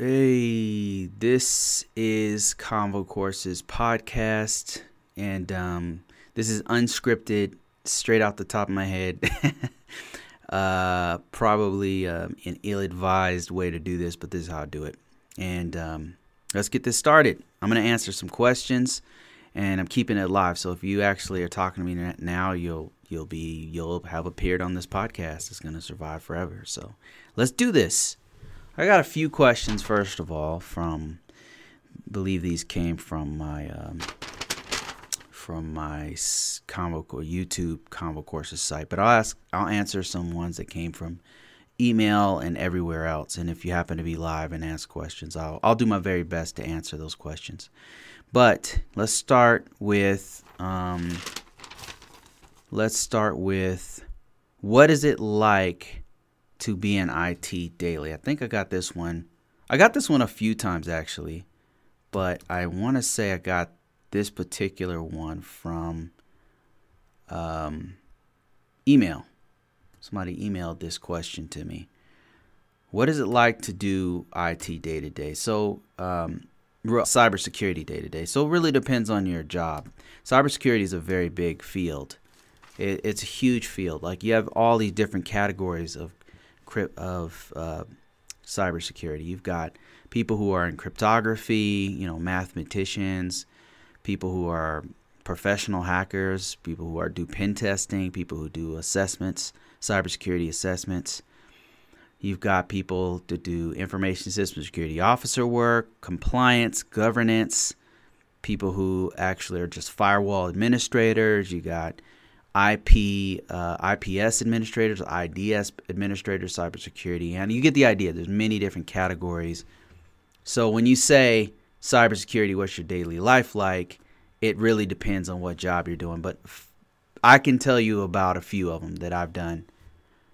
Hey, this is Convo Courses podcast, and um, this is unscripted, straight out the top of my head. uh, probably um, an ill-advised way to do this, but this is how I do it. And um, let's get this started. I'm gonna answer some questions, and I'm keeping it live. So if you actually are talking to me now, you'll you'll be you'll have appeared on this podcast. It's gonna survive forever. So let's do this. I got a few questions first of all from believe these came from my um, from my or YouTube Convo Courses site, but I'll ask I'll answer some ones that came from email and everywhere else. And if you happen to be live and ask questions, I'll I'll do my very best to answer those questions. But let's start with um, let's start with what is it like to be in IT daily. I think I got this one. I got this one a few times actually, but I want to say I got this particular one from um, email. Somebody emailed this question to me. What is it like to do IT day to day? So, um, cybersecurity day to day. So, it really depends on your job. Cybersecurity is a very big field. It, it's a huge field. Like you have all these different categories of of uh, cybersecurity. You've got people who are in cryptography, you know, mathematicians, people who are professional hackers, people who are do pen testing, people who do assessments, cybersecurity assessments. You've got people to do information system security officer work, compliance, governance, people who actually are just firewall administrators. You got IP, uh, IPS administrators, IDS administrators, cybersecurity, and you get the idea. There's many different categories. So when you say cybersecurity, what's your daily life like? It really depends on what job you're doing, but I can tell you about a few of them that I've done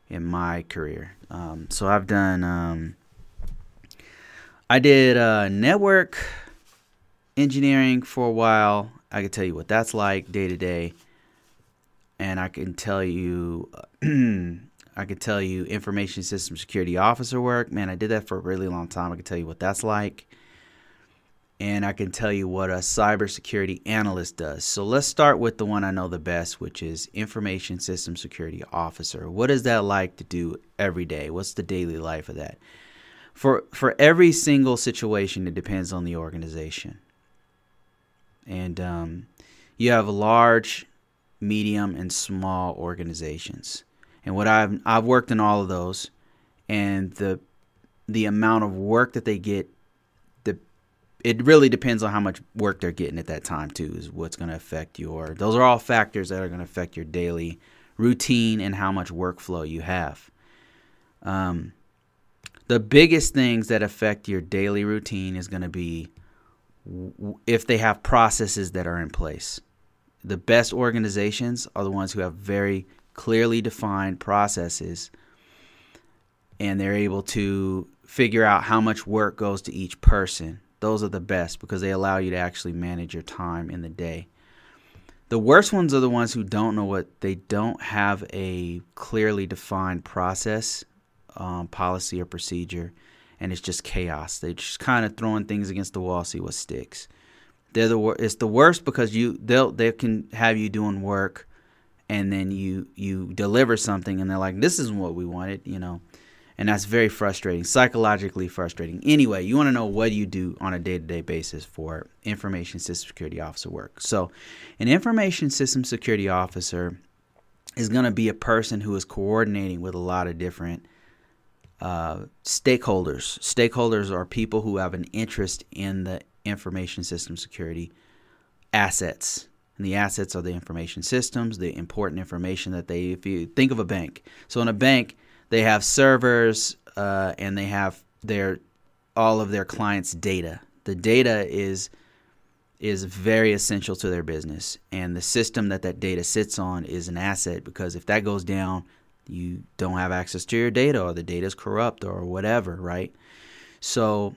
in my career. Um, so I've done, um, I did uh, network engineering for a while. I can tell you what that's like day to day and I can tell you, I can tell you information system security officer work. Man, I did that for a really long time. I can tell you what that's like. And I can tell you what a cybersecurity analyst does. So let's start with the one I know the best, which is information system security officer. What is that like to do every day? What's the daily life of that? For for every single situation, it depends on the organization. And um, you have a large medium, and small organizations. And what I've I've worked in all of those, and the the amount of work that they get, the it really depends on how much work they're getting at that time too. Is what's going to affect your. Those are all factors that are going to affect your daily routine and how much workflow you have. Um, the biggest things that affect your daily routine is going to be if they have processes that are in place the best organizations are the ones who have very clearly defined processes and they're able to figure out how much work goes to each person. Those are the best because they allow you to actually manage your time in the day. The worst ones are the ones who don't know what they don't have a clearly defined process, um, policy, or procedure, and it's just chaos. They're just kind of throwing things against the wall, see what sticks. They're the it's the worst because you they'll they can have you doing work and then you you deliver something and they're like this isn't what we wanted, you know. And that's very frustrating, psychologically frustrating. Anyway, you want to know what you do on a day-to-day basis for information system security officer work. So, an information system security officer is going to be a person who is coordinating with a lot of different uh, stakeholders. Stakeholders are people who have an interest in the information system security assets. And the assets are the information systems, the important information that they, if you think of a bank. So in a bank, they have servers uh, and they have their all of their clients' data. The data is is very essential to their business, and the system that that data sits on is an asset because if that goes down, you don't have access to your data, or the data is corrupt, or whatever, right? So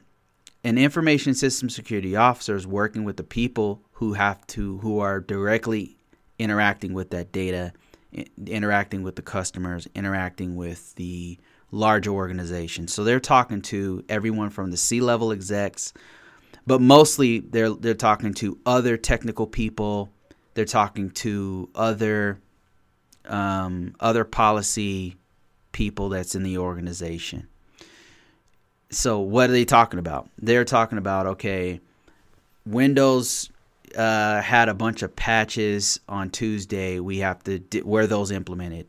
an information system security officer is working with the people who have to who are directly interacting with that data interacting with the customers interacting with the larger organization So they're talking to everyone from the C-level execs, but mostly they're they're talking to other technical people. They're talking to other um, other policy people that's in the organization. So what are they talking about? They're talking about okay, Windows uh, had a bunch of patches on Tuesday. We have to di- where those implemented.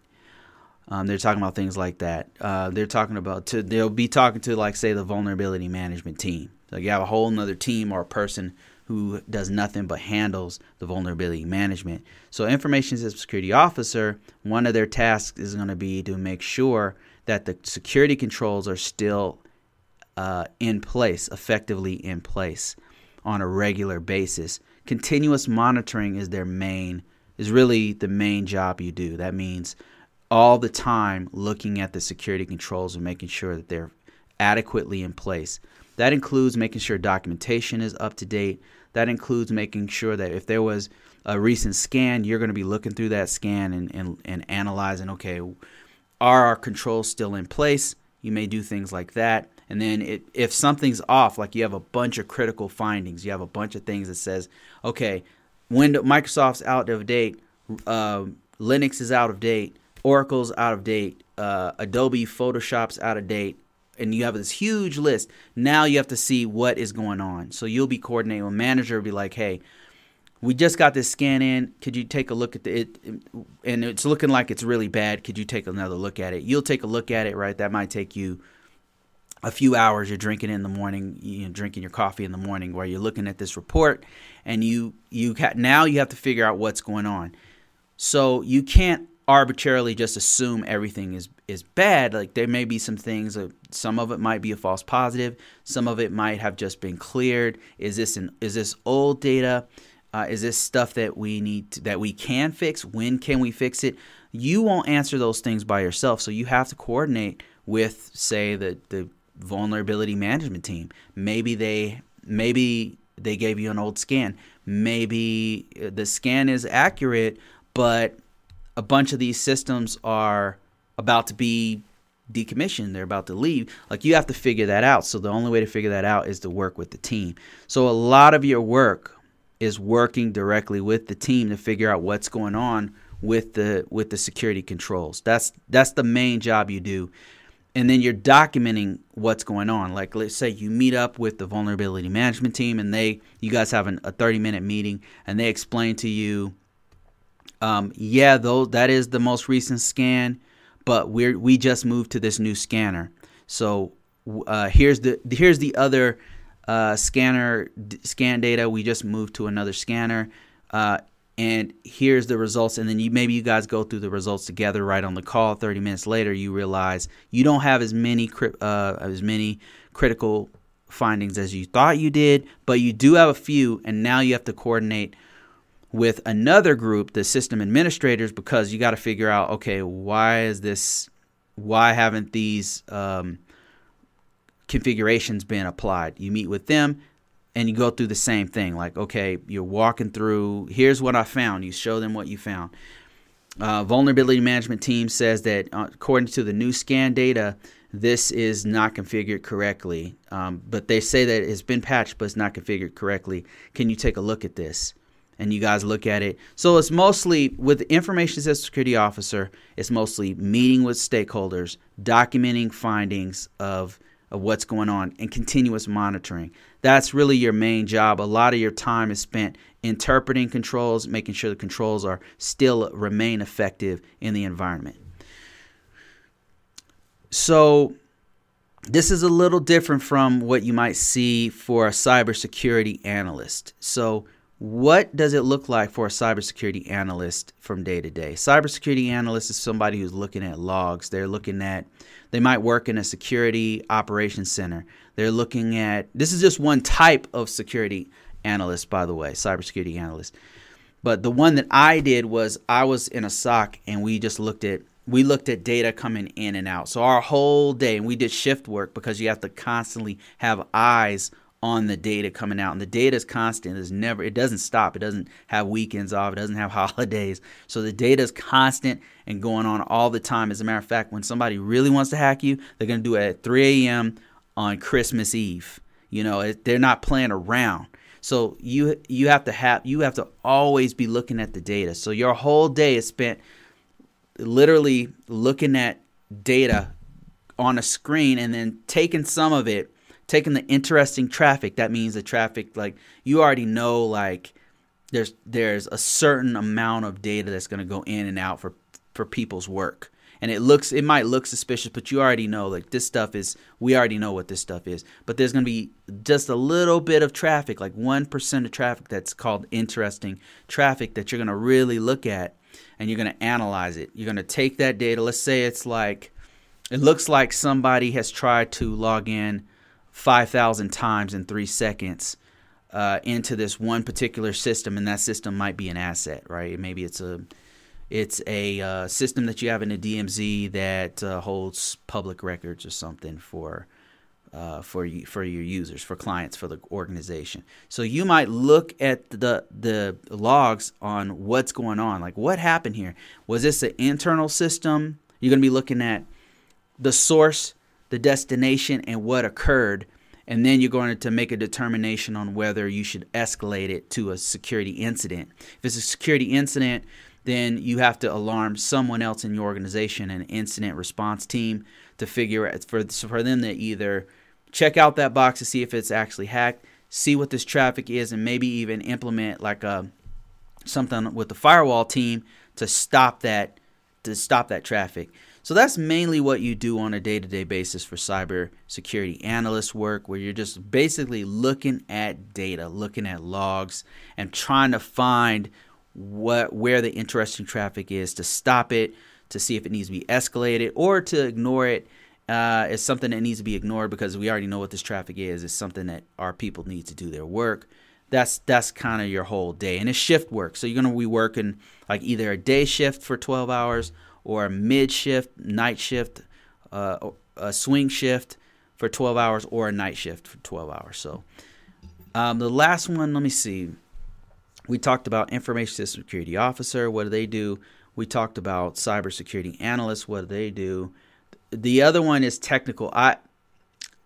Um, they're talking about things like that. Uh, they're talking about to they'll be talking to like say the vulnerability management team. Like you have a whole another team or a person who does nothing but handles the vulnerability management. So information security officer, one of their tasks is going to be to make sure that the security controls are still uh, in place, effectively in place on a regular basis. Continuous monitoring is their main is really the main job you do. That means all the time looking at the security controls and making sure that they're adequately in place. That includes making sure documentation is up to date. That includes making sure that if there was a recent scan, you're going to be looking through that scan and, and, and analyzing, okay, are our controls still in place? You may do things like that. And then it, if something's off, like you have a bunch of critical findings, you have a bunch of things that says, okay, Windows, Microsoft's out of date, uh, Linux is out of date, Oracle's out of date, uh, Adobe Photoshop's out of date, and you have this huge list. Now you have to see what is going on. So you'll be coordinating with manager, will be like, hey, we just got this scan in. Could you take a look at the, it? And it's looking like it's really bad. Could you take another look at it? You'll take a look at it, right? That might take you a few hours. You're drinking in the morning, you know, drinking your coffee in the morning, where you're looking at this report, and you you ha- now you have to figure out what's going on. So you can't arbitrarily just assume everything is is bad. Like there may be some things. Uh, some of it might be a false positive. Some of it might have just been cleared. Is this an is this old data? Uh, is this stuff that we need to, that we can fix? When can we fix it? You won't answer those things by yourself. So you have to coordinate with, say, the the vulnerability management team. Maybe they maybe they gave you an old scan. Maybe uh, the scan is accurate, but a bunch of these systems are about to be decommissioned. They're about to leave. Like you have to figure that out. So the only way to figure that out is to work with the team. So a lot of your work is working directly with the team to figure out what's going on with the with the security controls. That's that's the main job you do and then you're documenting what's going on like let's say you meet up with the vulnerability management team and they you guys have an, a 30 minute meeting and they explain to you um, yeah, though that is the most recent scan, but we're we just moved to this new scanner. So uh, here's the here's the other uh, scanner d- scan data. We just moved to another scanner, uh, and here's the results. And then you maybe you guys go through the results together right on the call. Thirty minutes later, you realize you don't have as many uh, as many critical findings as you thought you did, but you do have a few, and now you have to coordinate with another group, the system administrators, because you got to figure out, okay, why is this, why haven't these um, configurations been applied? You meet with them and you go through the same thing. Like, okay, you're walking through, here's what I found. You show them what you found. Uh, vulnerability management team says that uh, according to the new scan data, this is not configured correctly. Um, but they say that it's been patched, but it's not configured correctly. Can you take a look at this? and you guys look at it. So it's mostly with information security officer, it's mostly meeting with stakeholders, documenting findings of, of what's going on, and continuous monitoring. That's really your main job. A lot of your time is spent interpreting controls, making sure the controls are still remain effective in the environment. So this is a little different from what you might see for a cybersecurity analyst. So what does it look like for a cybersecurity analyst from day to day? Cybersecurity analyst is somebody who's looking at logs. They're looking at, they might work in a security operations center. They're looking at, this is just one type of security analyst, by the way, cybersecurity analyst. But the one that I did was I was in a SOC and we just looked at we looked at data coming in and out. So our whole day, and we did shift work because you have to constantly have eyes on the data coming out and the data is constant it's never it doesn't stop it doesn't have weekends off it doesn't have holidays. So the data is constant and going on all the time. As a matter of fact when somebody really wants to hack you they're going to do it at 3 a.m on christmas eve. You know they're not playing around. So you you have to have you have to always be looking at the data. So your whole day is spent literally looking at data on a screen and then taking some of it taking the interesting traffic that means the traffic like you already know like there's there's a certain amount of data that's going to go in and out for for people's work. And it looks it might look suspicious but you already know like this stuff is we already know what this stuff is. But there's going to be just a little bit of traffic like 1% of traffic that's called interesting traffic that you're going to really look at and you're going to analyze it. You're going to take that data. Let's say it's like it looks like somebody has tried to log in 5,000 times in three seconds uh, into this one particular system, and that system might be an asset, right? Maybe it's a it's a uh, system that you have in a DMZ that uh, holds public records or something for uh, for you, for your users, for clients, for the organization. So you might look at the the logs on what's going on, like what happened here. Was this an internal system? You're going to be looking at the source the destination and what occurred and then you're going to make a determination on whether you should escalate it to a security incident. If it's a security incident, then you have to alarm someone else in your organization, an incident response team, to figure out for for them to either check out that box to see if it's actually hacked, see what this traffic is, and maybe even implement like a something with the firewall team to stop that to stop that traffic. So that's mainly what you do on a day-to-day basis for cybersecurity analyst work where you're just basically looking at data, looking at logs and trying to find what where the interesting traffic is to stop it, to see if it needs to be escalated or to ignore it uh, it's something that needs to be ignored because we already know what this traffic is. It's something that our people need to do their work. That's that's kind of your whole day, and it's shift work. So you're gonna be working like either a day shift for 12 hours or a mid shift, night shift, uh, a swing shift for 12 hours, or a night shift for 12 hours. So um, the last one, let me see. We talked about information system security officer. What do they do? We talked about cybersecurity analysts. What do they do? The other one is technical. I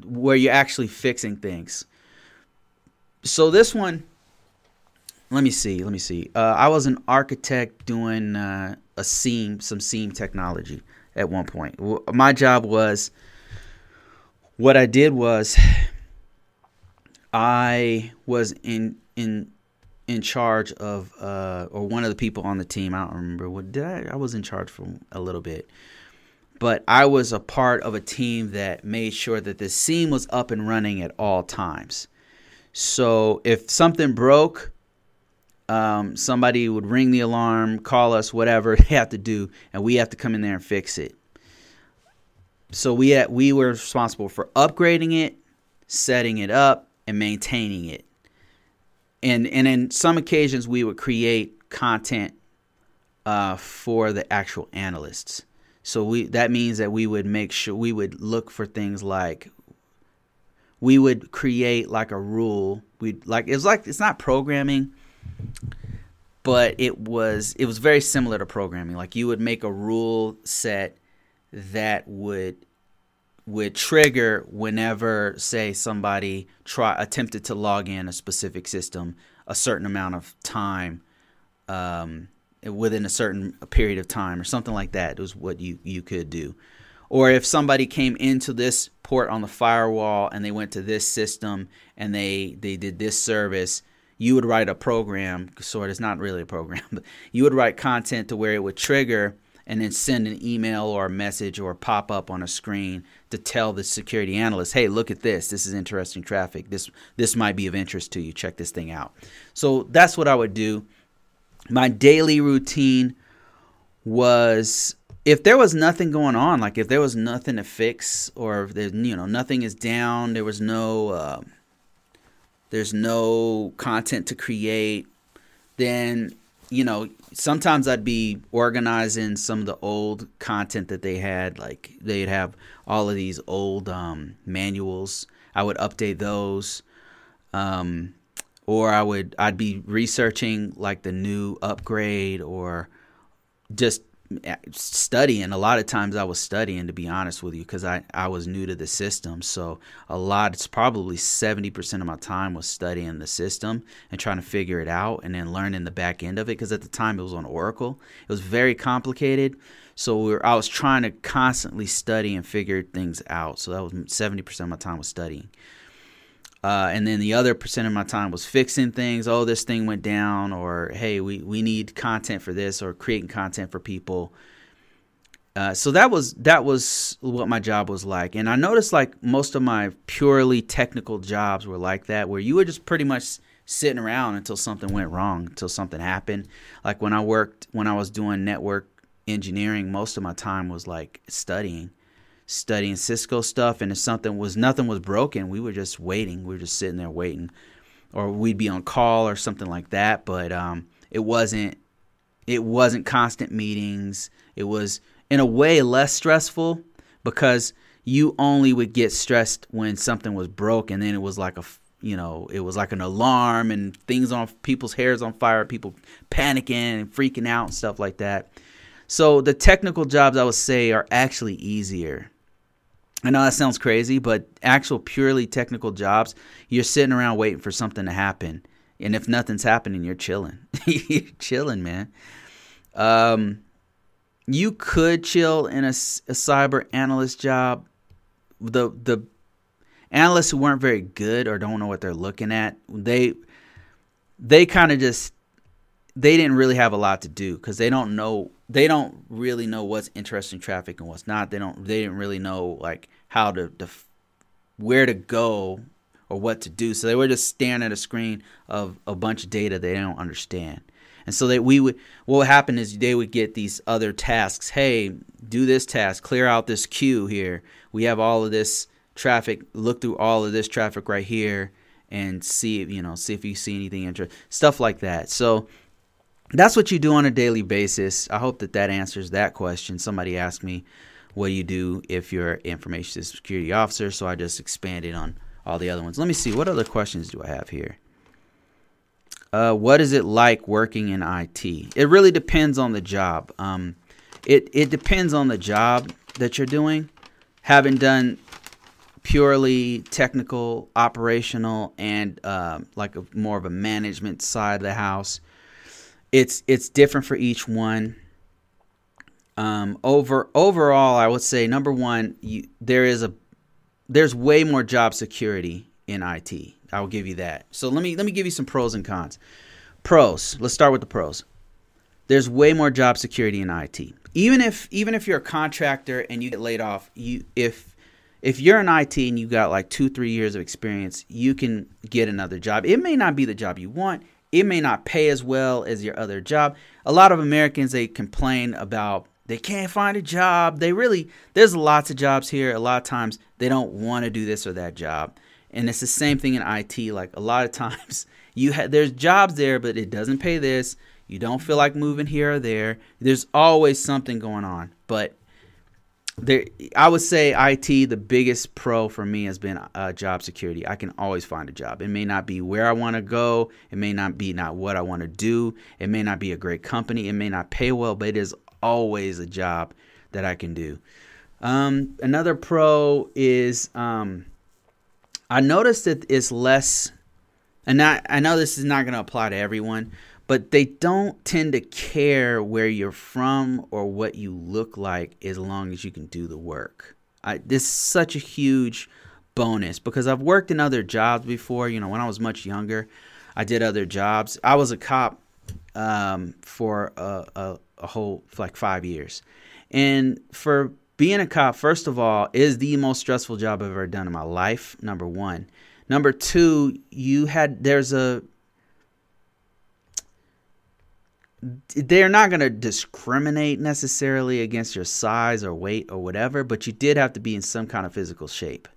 where you're actually fixing things. So this one, let me see. Let me see. Uh, I was an architect doing uh, a SIEM, some SIEM technology at one point. My job was what I did was I was in in in charge of uh, or one of the people on the team. I don't remember what did I. I was in charge for a little bit, but I was a part of a team that made sure that the SIEM was up and running at all times. So if something broke, um, somebody would ring the alarm, call us, whatever they have to do, and we have to come in there and fix it. So we had, we were responsible for upgrading it, setting it up, and maintaining it. And and in some occasions we would create content uh, for the actual analysts. So we that means that we would make sure we would look for things like we would create like a rule. We like it's like it's not programming but it was it was very similar to programming. Like you would make a rule set that would would trigger whenever say somebody try attempted to log in a specific system a certain amount of time um, within a certain period of time or something like that was what you you could do or if somebody came into this port on the firewall and they went to this system and they they did this service you would write a program, sort of, it's not really a program, but you would write content to where it would trigger and then send an email or a message or pop up on a screen to tell the security analyst, "Hey, look at this. This is interesting traffic. This this might be of interest to you. Check this thing out." So that's what I would do. My daily routine was if there was nothing going on, like if there was nothing to fix or if there's you know nothing is down, there was no uh, there's no content to create, then you know sometimes I'd be organizing some of the old content that they had. Like they'd have all of these old um, manuals. I would update those. Um, or I would I'd be researching like the new upgrade or just studying a lot of times i was studying to be honest with you because I, I was new to the system. So a lot it's probably 70% of my time was studying the system and trying to figure it out and then learning the back end of it because at the time it was on oracle. It was very complicated. So we were, i was trying to constantly study and figure things out. So that was 70% of my time was studying uh, and then the other percent of my time was fixing things. Oh, this thing went down, or hey, we, we need content for this, or creating content for people. Uh, so that was that was what my job was like, and I noticed like most of my purely technical jobs were like that, where you were just pretty much sitting around until something went wrong, until something happened. Like when I worked, when I was doing network engineering, most of my time was like studying studying Cisco stuff, and if something was nothing was broken, we were just waiting. We were just sitting there waiting, or we'd be on call or something like that. But um, it wasn't it wasn't constant meetings. It was in a way less stressful because you only would get stressed when something was broke, and then it was like a you know it was like an alarm and things on people's hairs on fire, people panicking and freaking out and stuff like that. So the technical jobs I would say are actually easier I know that sounds crazy, but actual purely technical jobs, you're sitting around waiting for something to happen. And if nothing's happening, you're chilling. you're chilling, man. Um, you could chill in a, a cyber analyst job. The the analysts who weren't very good or don't know what they're looking at, they they kind of just they didn't really have a lot to do because they don't know they don't really know what's interesting traffic and what's not. They don't they didn't really know like how to, to where to go or what to do. So they were just staring at a screen of a bunch of data they don't understand. And so that we would what would happen is they would get these other tasks. Hey, do this task, clear out this queue here. We have all of this traffic. Look through all of this traffic right here and see you know see if you see anything interesting. Stuff like that. So that's what you do on a daily basis. I hope that that answers that question. Somebody asked me, "What do you do if you're information security officer?" So I just expanded on all the other ones. Let me see what other questions do I have here. Uh, what is it like working in IT? It really depends on the job. Um, it it depends on the job that you're doing. Having done purely technical, operational, and uh, like a, more of a management side of the house it's it's different for each one. Um, over overall, I would say number one, you, there is a there's way more job security in IT. I will give you that. So let me let me give you some pros and cons. Pros. Let's start with the pros. There's way more job security in IT. Even if even if you're a contractor and you get laid off, you if if you're in IT and you got like two three years of experience, you can get another job. It may not be the job you want it may not pay as well as your other job. A lot of Americans they complain about they can't find a job. They really there's lots of jobs here. A lot of times they don't want to do this or that job. And it's the same thing in IT. Like a lot of times you have there's jobs there, but it doesn't pay this. You don't feel like moving here or there. There's always something going on. But there i would say it the biggest pro for me has been uh, job security. I can always find a job. It may not be where i want to go. It may not be not what i want to do. It may not be a great company. It may not pay well but it is always a job that i can do. Um, another pro is um, i noticed that it's less and I, I know this is not going to apply to everyone but they don't tend to care where you're from or what you look like as long as you can do the work. I, this is such a huge bonus because I've worked in other jobs before. You know, when I was much younger, I did other jobs. I was a cop um, for a, a, a whole like five years, and for being a cop, first of all, is the most stressful job I've ever done in my life. Number one. Number two, you had there's a they're not going to discriminate necessarily against your size or weight or whatever, but you did have to be in some kind of physical shape.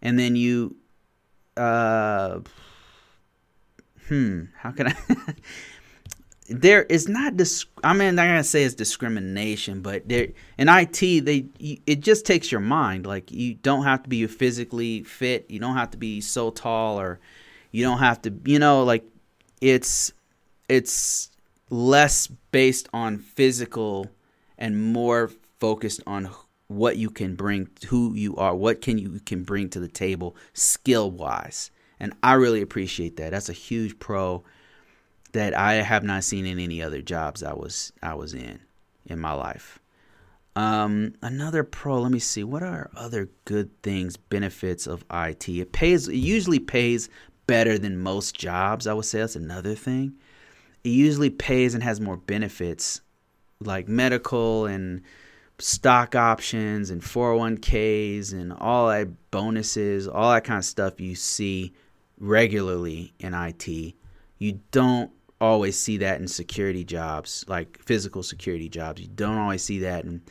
And then you, uh, hmm, how can I? there is not dis. I mean, I'm not gonna say it's discrimination, but there in IT, they it just takes your mind. Like you don't have to be physically fit. You don't have to be so tall or You don't have to, you know, like it's it's less based on physical and more focused on what you can bring, who you are, what can you can bring to the table skill wise. And I really appreciate that. That's a huge pro that I have not seen in any other jobs I was I was in in my life. Um, another pro. Let me see. What are other good things, benefits of IT? It pays. It usually pays better than most jobs. I would say that's another thing. It usually pays and has more benefits, like medical and stock options and 401ks and all that bonuses, all that kind of stuff you see regularly in IT. You don't always see that in security jobs, like physical security jobs. You don't always see that in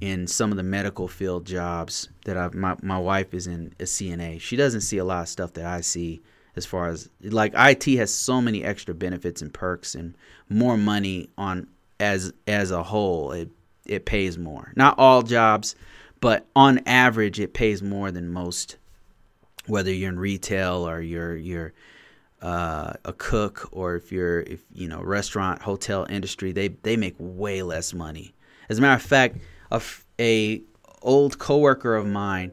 in some of the medical field jobs that I've my, my wife is in a CNA. She doesn't see a lot of stuff that I see as far as like IT has so many extra benefits and perks and more money on as as a whole. It it pays more. Not all jobs, but on average it pays more than most whether you're in retail or you're you're uh, a cook or if you're if you know restaurant hotel industry they they make way less money as a matter of fact a, a old coworker of mine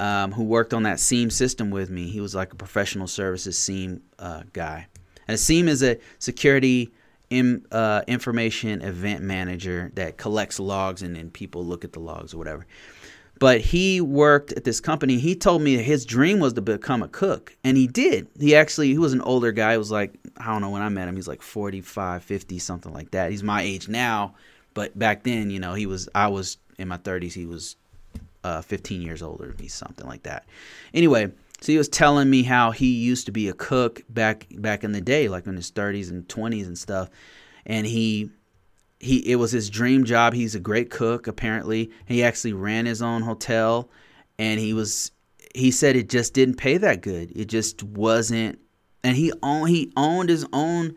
um, who worked on that SIEM system with me he was like a professional services SIEM uh, guy and a SIEM is a security in, uh, information event manager that collects logs and then people look at the logs or whatever but he worked at this company. He told me his dream was to become a cook, and he did. He actually he was an older guy. He was like I don't know when I met him. He's like 45, 50, something like that. He's my age now, but back then, you know, he was I was in my 30s. He was uh, 15 years older than me, something like that. Anyway, so he was telling me how he used to be a cook back back in the day, like in his 30s and 20s and stuff, and he he it was his dream job. He's a great cook apparently. He actually ran his own hotel and he was he said it just didn't pay that good. It just wasn't and he owned he owned his own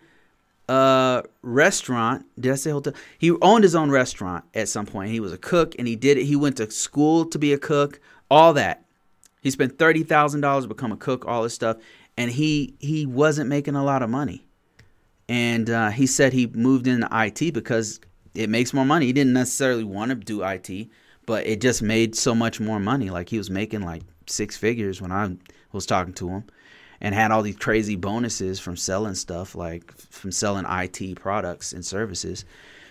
uh restaurant. Did I say hotel? He owned his own restaurant at some point. He was a cook and he did it. He went to school to be a cook, all that. He spent thirty thousand dollars to become a cook, all this stuff, and he he wasn't making a lot of money and uh, he said he moved into IT because it makes more money. He didn't necessarily want to do IT, but it just made so much more money. Like he was making like six figures when I was talking to him, and had all these crazy bonuses from selling stuff, like from selling IT products and services.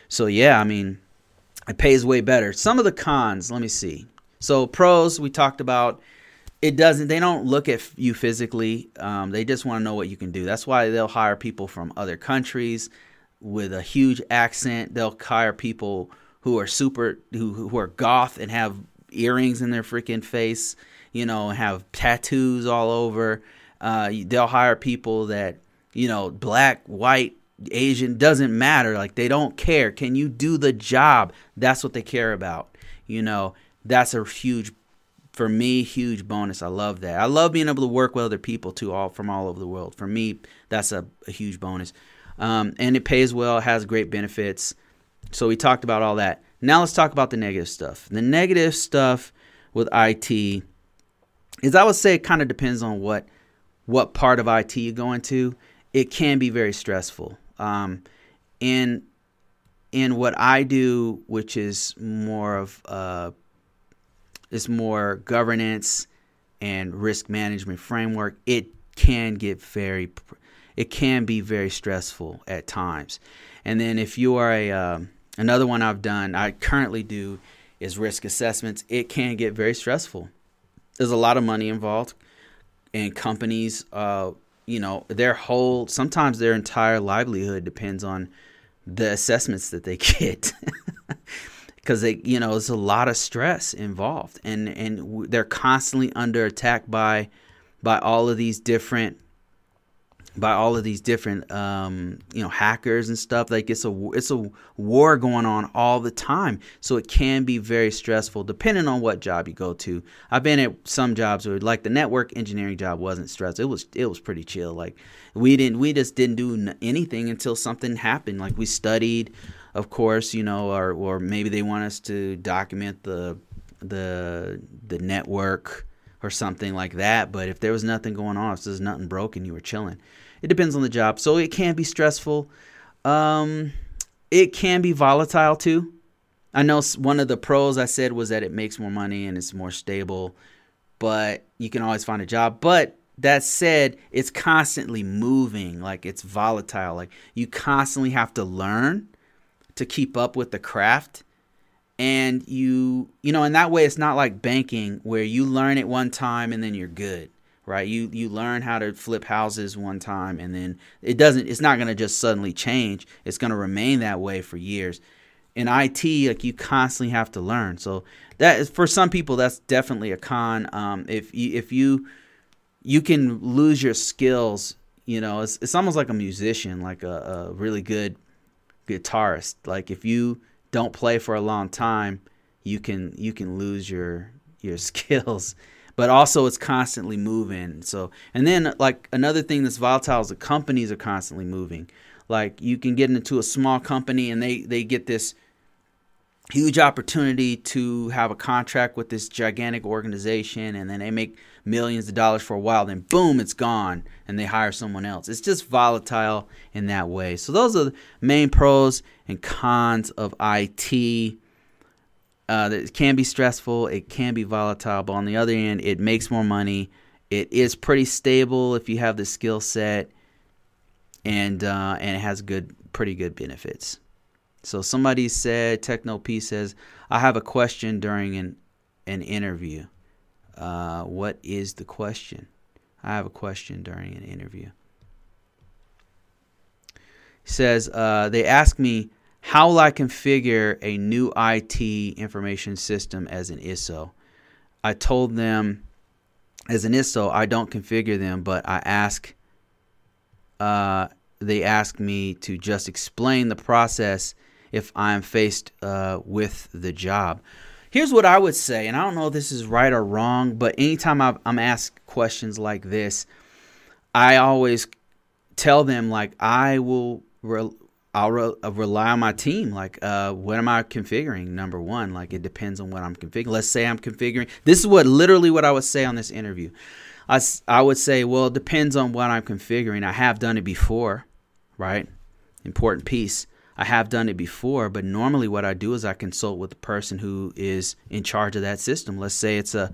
So yeah, I mean, it pays way better. Some of the cons, let me see. So pros, we talked about it doesn't they don't look at you physically um, they just want to know what you can do that's why they'll hire people from other countries with a huge accent they'll hire people who are super who, who are goth and have earrings in their freaking face you know have tattoos all over uh, they'll hire people that you know black white asian doesn't matter like they don't care can you do the job that's what they care about you know that's a huge for me, huge bonus. I love that. I love being able to work with other people too, all from all over the world. For me, that's a, a huge bonus. Um, and it pays well, has great benefits. So we talked about all that. Now let's talk about the negative stuff. The negative stuff with IT is I would say it kind of depends on what what part of IT you go into. It can be very stressful. Um, in in what I do, which is more of uh, this more governance and risk management framework, it can get very, it can be very stressful at times. And then if you are a, uh, another one I've done, I currently do is risk assessments. It can get very stressful. There's a lot of money involved, and companies, uh, you know, their whole sometimes their entire livelihood depends on the assessments that they get. Because they you know there's a lot of stress involved and and they're constantly under attack by by all of these different by all of these different um, you know hackers and stuff. Like it's a it's a war going on all the time. So it can be very stressful depending on what job you go to. I've been at some jobs where like the network engineering job wasn't stressful. It was it was pretty chill. Like we didn't we just didn't do anything until something happened. Like we studied of course, you know, or or maybe they want us to document the the the network or something like that. But if there was nothing going on, if there's nothing broken, you were chilling. It depends on the job. So it can be stressful. Um, it can be volatile too. I know one of the pros I said was that it makes more money and it's more stable, but you can always find a job. But that said, it's constantly moving, like it's volatile. Like you constantly have to learn to keep up with the craft. And you, you know, in that way, it's not like banking where you learn it one time and then you're good, right? You you learn how to flip houses one time and then it doesn't. It's not going to just suddenly change. It's going to remain that way for years. In IT, like you constantly have to learn. So that is for some people, that's definitely a con. Um, if you if you you can lose your skills. You know, it's it's almost like a musician, like a, a really good guitarist. Like if you don't play for a long time, you can you can lose your your skills. But also it's constantly moving. So and then like another thing that's volatile is the companies are constantly moving. Like you can get into a small company and they they get this huge opportunity to have a contract with this gigantic organization and then they make millions of dollars for a while then boom it's gone and they hire someone else it's just volatile in that way so those are the main pros and cons of it uh, it can be stressful it can be volatile but on the other end it makes more money it is pretty stable if you have the skill set and uh, and it has good pretty good benefits so somebody said, Techno P says, I have a question during an an interview. Uh, what is the question? I have a question during an interview. He says, uh, they ask me, how will I configure a new IT information system as an ISO? I told them, as an ISO, I don't configure them, but I ask, uh, they ask me to just explain the process if I'm faced uh, with the job. Here's what I would say, and I don't know if this is right or wrong, but anytime i am asked questions like this, I always tell them like I will re- I'll re- uh, rely on my team. Like, uh, what am I configuring? Number one, like it depends on what I'm configuring. Let's say I'm configuring. This is what literally what I would say on this interview. I, I would say, well, it depends on what I'm configuring. I have done it before, right? Important piece. I have done it before, but normally what I do is I consult with the person who is in charge of that system. Let's say it's a,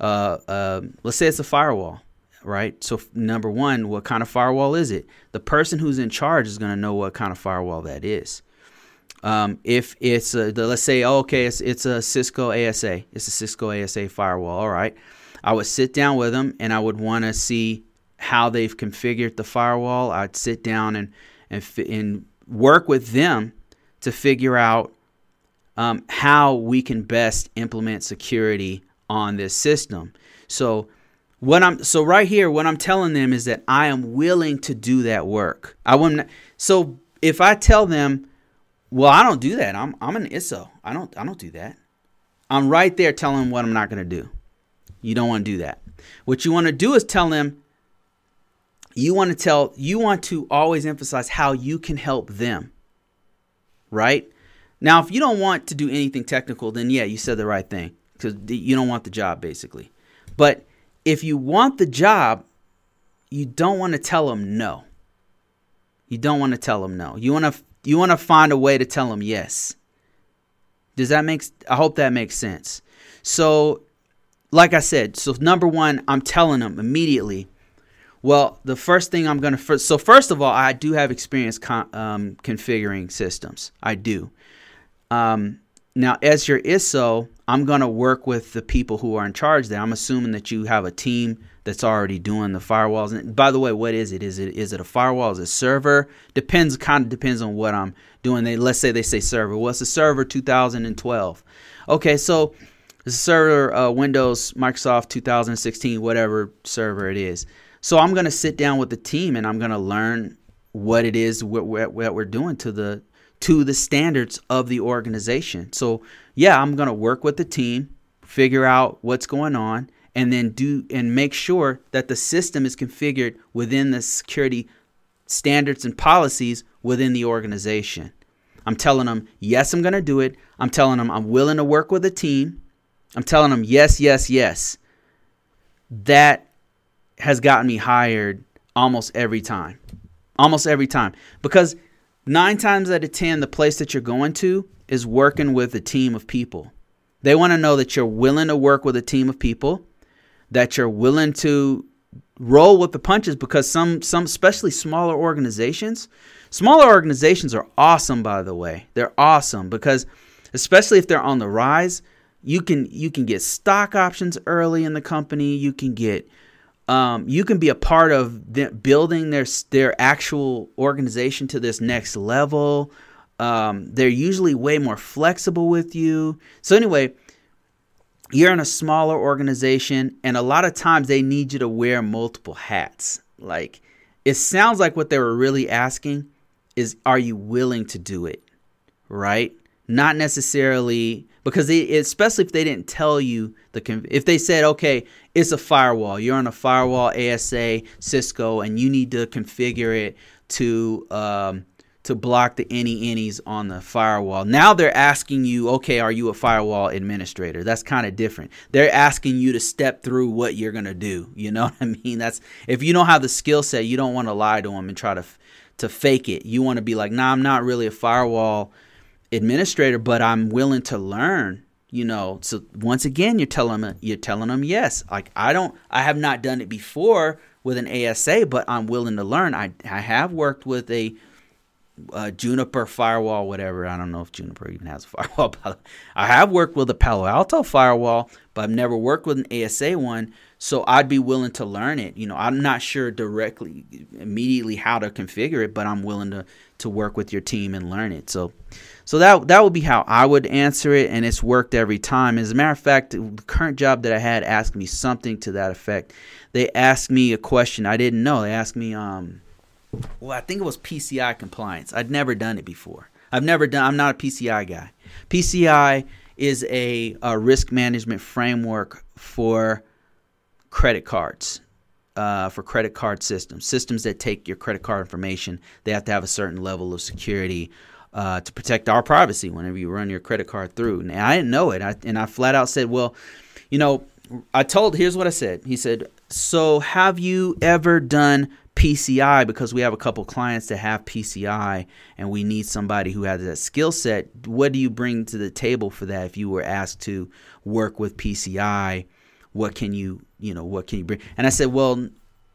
uh, uh, let's say it's a firewall, right? So number one, what kind of firewall is it? The person who's in charge is going to know what kind of firewall that is. Um, if it's a, the, let's say, oh, okay, it's, it's a Cisco ASA, it's a Cisco ASA firewall. All right, I would sit down with them and I would want to see how they've configured the firewall. I'd sit down and and, and work with them to figure out um, how we can best implement security on this system. So what I'm so right here, what I'm telling them is that I am willing to do that work. I wouldn't. so if I tell them, well, I don't do that. I'm I'm an ISO. I don't I don't do that. I'm right there telling them what I'm not going to do. You don't want to do that. What you want to do is tell them you want to tell you want to always emphasize how you can help them right now if you don't want to do anything technical then yeah you said the right thing because you don't want the job basically but if you want the job you don't want to tell them no. You don't want to tell them no. You want to you want to find a way to tell them yes. Does that make i hope that makes sense. So like i said so number one i'm telling them immediately. Well, the first thing I'm going to so first of all, I do have experience con, um, configuring systems. I do. Um, now, as your ISO, I'm going to work with the people who are in charge there. I'm assuming that you have a team that's already doing the firewalls. And by the way, what is it? Is it is it a firewall? Is it a server? Depends. Kind of depends on what I'm doing. They let's say they say server. Well, a server 2012? Okay, so the server uh, Windows Microsoft 2016, whatever server it is. So I'm going to sit down with the team and I'm going to learn what it is what we're, what we're doing to the to the standards of the organization. So yeah, I'm going to work with the team, figure out what's going on, and then do and make sure that the system is configured within the security standards and policies within the organization. I'm telling them, yes, I'm going to do it. I'm telling them I'm willing to work with a team. I'm telling them, yes, yes, yes. that has gotten me hired almost every time. Almost every time. Because nine times out of 10, the place that you're going to is working with a team of people. They want to know that you're willing to work with a team of people, that you're willing to roll with the punches because some some especially smaller organizations, smaller organizations are awesome by the way. They're awesome because especially if they're on the rise, you can you can get stock options early in the company, you can get um, you can be a part of the, building their their actual organization to this next level. Um, they're usually way more flexible with you. So anyway, you're in a smaller organization, and a lot of times they need you to wear multiple hats. Like it sounds like what they were really asking is, are you willing to do it? Right? Not necessarily because they, especially if they didn't tell you the if they said okay it's a firewall you're on a firewall asa cisco and you need to configure it to um, to block the any any's on the firewall now they're asking you okay are you a firewall administrator that's kind of different they're asking you to step through what you're to do you know what i mean that's if you don't have the skill set you don't want to lie to them and try to to fake it you want to be like nah i'm not really a firewall administrator, but I'm willing to learn. You know, so once again, you're telling them, you're telling them yes. Like I don't, I have not done it before with an ASA, but I'm willing to learn. I I have worked with a, a Juniper firewall, whatever. I don't know if Juniper even has a firewall. I have worked with a Palo Alto firewall, but I've never worked with an ASA one. So I'd be willing to learn it. You know, I'm not sure directly immediately how to configure it, but I'm willing to to work with your team and learn it. So so that that would be how I would answer it, and it's worked every time. As a matter of fact, the current job that I had asked me something to that effect. They asked me a question I didn't know. They asked me, um, well, I think it was PCI compliance. I'd never done it before. I've never done. I'm not a PCI guy. PCI is a, a risk management framework for credit cards. Uh, for credit card systems, systems that take your credit card information, they have to have a certain level of security uh, to protect our privacy whenever you run your credit card through. Now, I didn't know it, I, and I flat out said, "Well, you know, I told. Here's what I said. He said, "So have you ever done PCI? Because we have a couple clients that have PCI, and we need somebody who has that skill set. What do you bring to the table for that? If you were asked to work with PCI, what can you, you know, what can you bring?" And I said, "Well."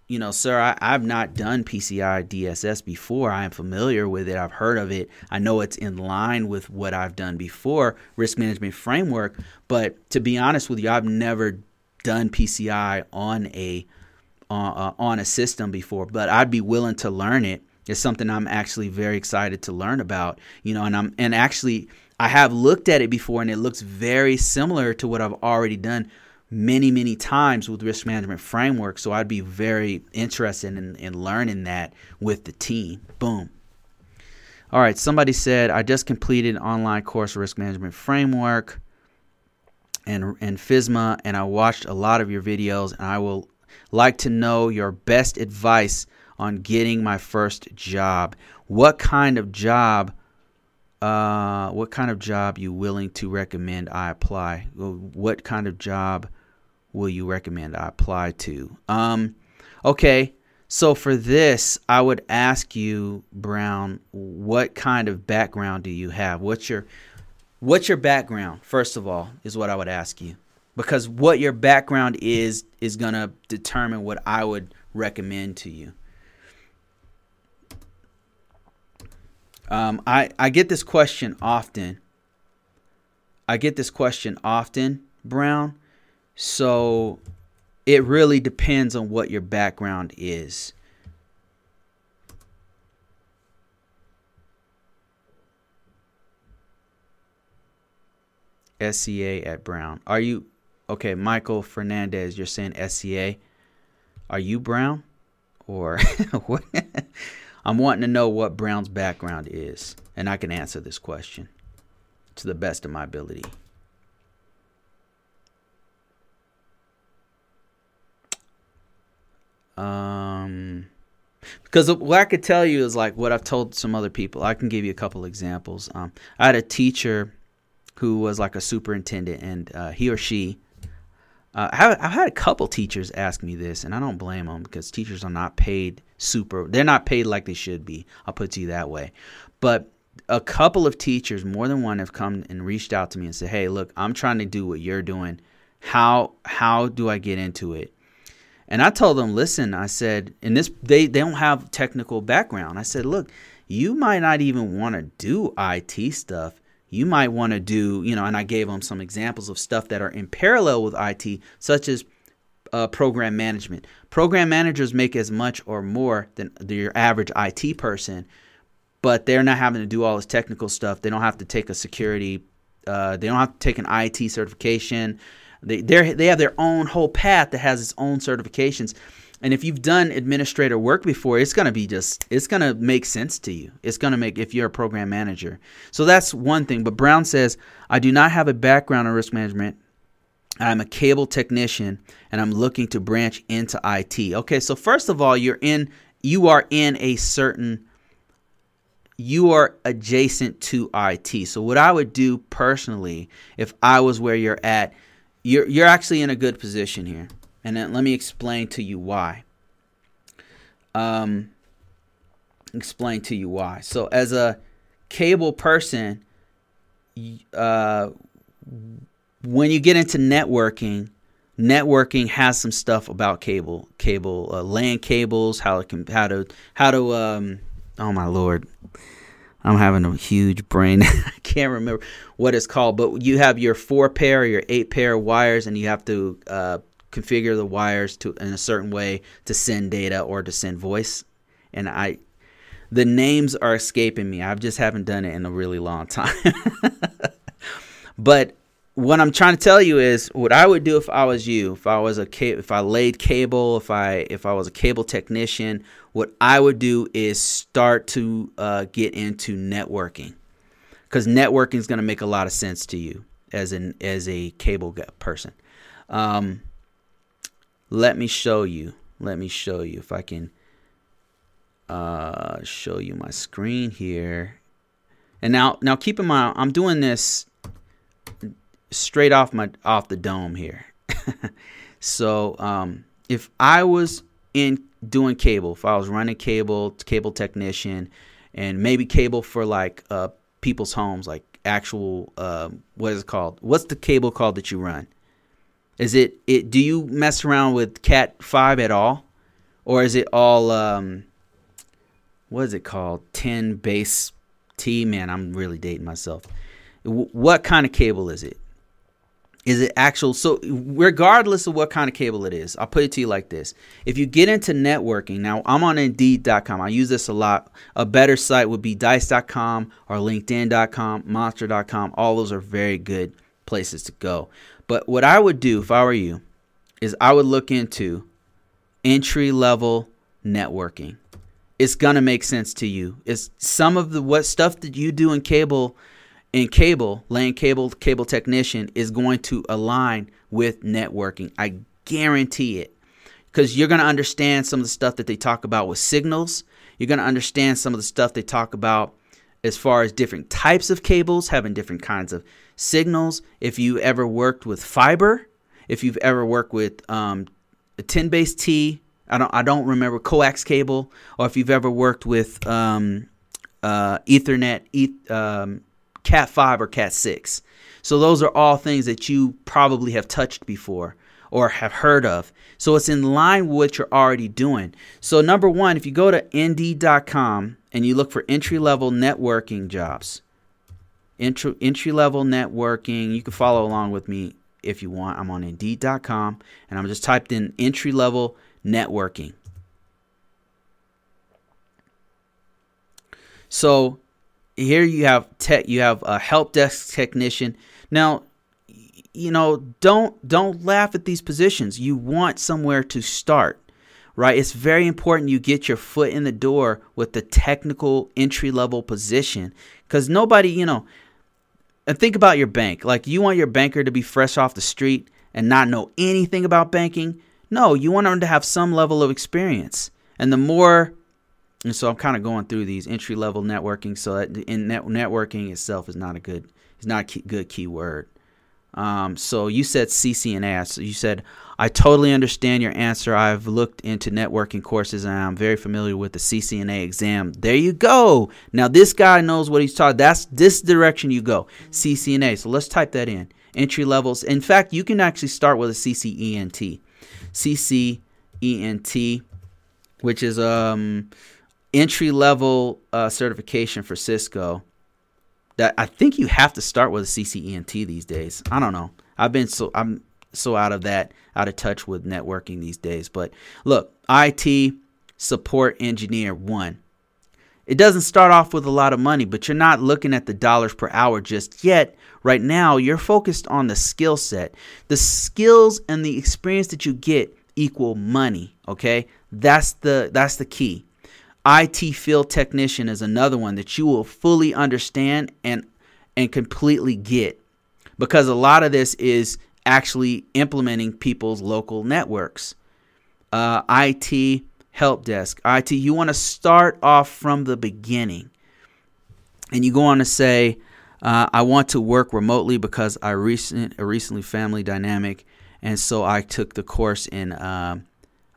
you know, sir, I, I've not done PCI DSS before. I am familiar with it. I've heard of it. I know it's in line with what I've done before, risk management framework. But to be honest with you, I've never done PCI on a uh, on a system before. But I'd be willing to learn it. It's something I'm actually very excited to learn about. You know, and I'm and actually I have looked at it before, and it looks very similar to what I've already done many, many times with risk management framework. So I'd be very interested in, in learning that with the team. Boom. All right, somebody said, I just completed an online course risk management framework and, and FISMA, and I watched a lot of your videos, and I will like to know your best advice on getting my first job. What kind of job uh, what kind of job you willing to recommend I apply? What kind of job will you recommend I apply to? Um, okay, so for this, I would ask you, Brown, what kind of background do you have? What's your what's your background? First of all, is what I would ask you. Because what your background is is gonna determine what I would recommend to you. Um, I, I get this question often. I get this question often, Brown. So it really depends on what your background is. SCA at Brown. Are you okay, Michael Fernandez? You're saying SCA. Are you Brown, or? I'm wanting to know what Brown's background is, and I can answer this question to the best of my ability. Um, because what I could tell you is like what I've told some other people. I can give you a couple examples. Um, I had a teacher who was like a superintendent, and uh, he or she Uh, I've had a couple teachers ask me this, and I don't blame them because teachers are not paid super. They're not paid like they should be. I'll put it to you that way. But a couple of teachers, more than one, have come and reached out to me and said, "Hey, look, I'm trying to do what you're doing. How how do I get into it?" And I told them, "Listen," I said, "and this they they don't have technical background." I said, "Look, you might not even want to do IT stuff. You might want to do, you know." And I gave them some examples of stuff that are in parallel with IT, such as uh, program management. Program managers make as much or more than your average IT person but they're not having to do all this technical stuff. They don't have to take a security, uh, they don't have to take an IT certification. They they they have their own whole path that has its own certifications. And if you've done administrator work before, it's gonna be just it's gonna make sense to you. It's gonna make if you're a program manager. So that's one thing. But Brown says, I do not have a background in risk management. I'm a cable technician and I'm looking to branch into IT. Okay, so first of all, you're in you are in a certain you are adjacent to IT. So what I would do personally if I was where you're at, you're you're actually in a good position here. And then let me explain to you why. Um explain to you why. So as a cable person, uh when you get into networking, networking has some stuff about cable, cable uh, LAN cables, how it can how to how to um oh my lord i'm having a huge brain i can't remember what it's called but you have your four pair your eight pair wires and you have to uh, configure the wires to in a certain way to send data or to send voice. And i the names are escaping me. I just haven't done it in a really long time. But what I'm trying to tell you is what I would do if I was you, if I was a if I laid cable, if I if I was a cable technician, what I would do is start to uh, get into networking, because networking is going to make a lot of sense to you as an as a cable person. Um, let me show you. Let me show you if I can uh, show you my screen here. And now now keep in mind I'm doing this straight off my off the dome here. so um, if I was in doing cable, if I was running cable, cable technician, and maybe cable for like uh, people's homes, like actual uh, what is it called? What's the cable called that you run? Is it it? Do you mess around with Cat five at all, or is it all um, what is it called? Ten base T. Man, I'm really dating myself. W- what kind of cable is it? Is it actual? So, regardless of what kind of cable it is, I'll put it to you like this. If you get into networking, now I'm on Indeed.com. I use this a lot. A better site would be Dice.com or LinkedIn.com, Monster.com. All those are very good places to go. But what I would do if I were you is I would look into entry level networking. It's gonna make sense to you. It's some of the what stuff that you do in cable in cable, laying cable, cable technician is going to align with networking. I guarantee it. Because you're going to understand some of the stuff that they talk about with signals. You're going to understand some of the stuff they talk about as far as different types of cables, having different kinds of signals. If you ever worked with fiber, if you've ever worked with um, a 10 base T, I don't, I don't remember coax cable, or if you've ever worked with um, uh, Ethernet, eth, um, Cat 5 or Cat 6. So those are all things that you probably have touched before or have heard of. So it's in line with what you're already doing. So number 1, if you go to indeed.com and you look for entry level networking jobs, entry entry level networking, you can follow along with me if you want. I'm on indeed.com and I'm just typed in entry level networking. So here you have tech you have a help desk technician now you know don't don't laugh at these positions you want somewhere to start right it's very important you get your foot in the door with the technical entry level position because nobody you know and think about your bank like you want your banker to be fresh off the street and not know anything about banking no you want them to have some level of experience and the more and so I'm kind of going through these entry level networking. So that in net, networking itself is not a good, is not a key, good keyword. Um, so you said CCNA. So you said I totally understand your answer. I've looked into networking courses and I'm very familiar with the CCNA exam. There you go. Now this guy knows what he's talking. That's this direction you go. CCNA. So let's type that in. Entry levels. In fact, you can actually start with a CCENT. CCENT, which is um entry level uh, certification for Cisco. That I think you have to start with a CCENT these days. I don't know. I've been so I'm so out of that, out of touch with networking these days. But look, IT support engineer one. It doesn't start off with a lot of money, but you're not looking at the dollars per hour just yet. Right now, you're focused on the skill set. The skills and the experience that you get equal money, okay? That's the that's the key. IT field technician is another one that you will fully understand and and completely get because a lot of this is actually implementing people's local networks. Uh, IT help desk, IT. You want to start off from the beginning, and you go on to say, uh, "I want to work remotely because I recent a recently family dynamic, and so I took the course in." Uh,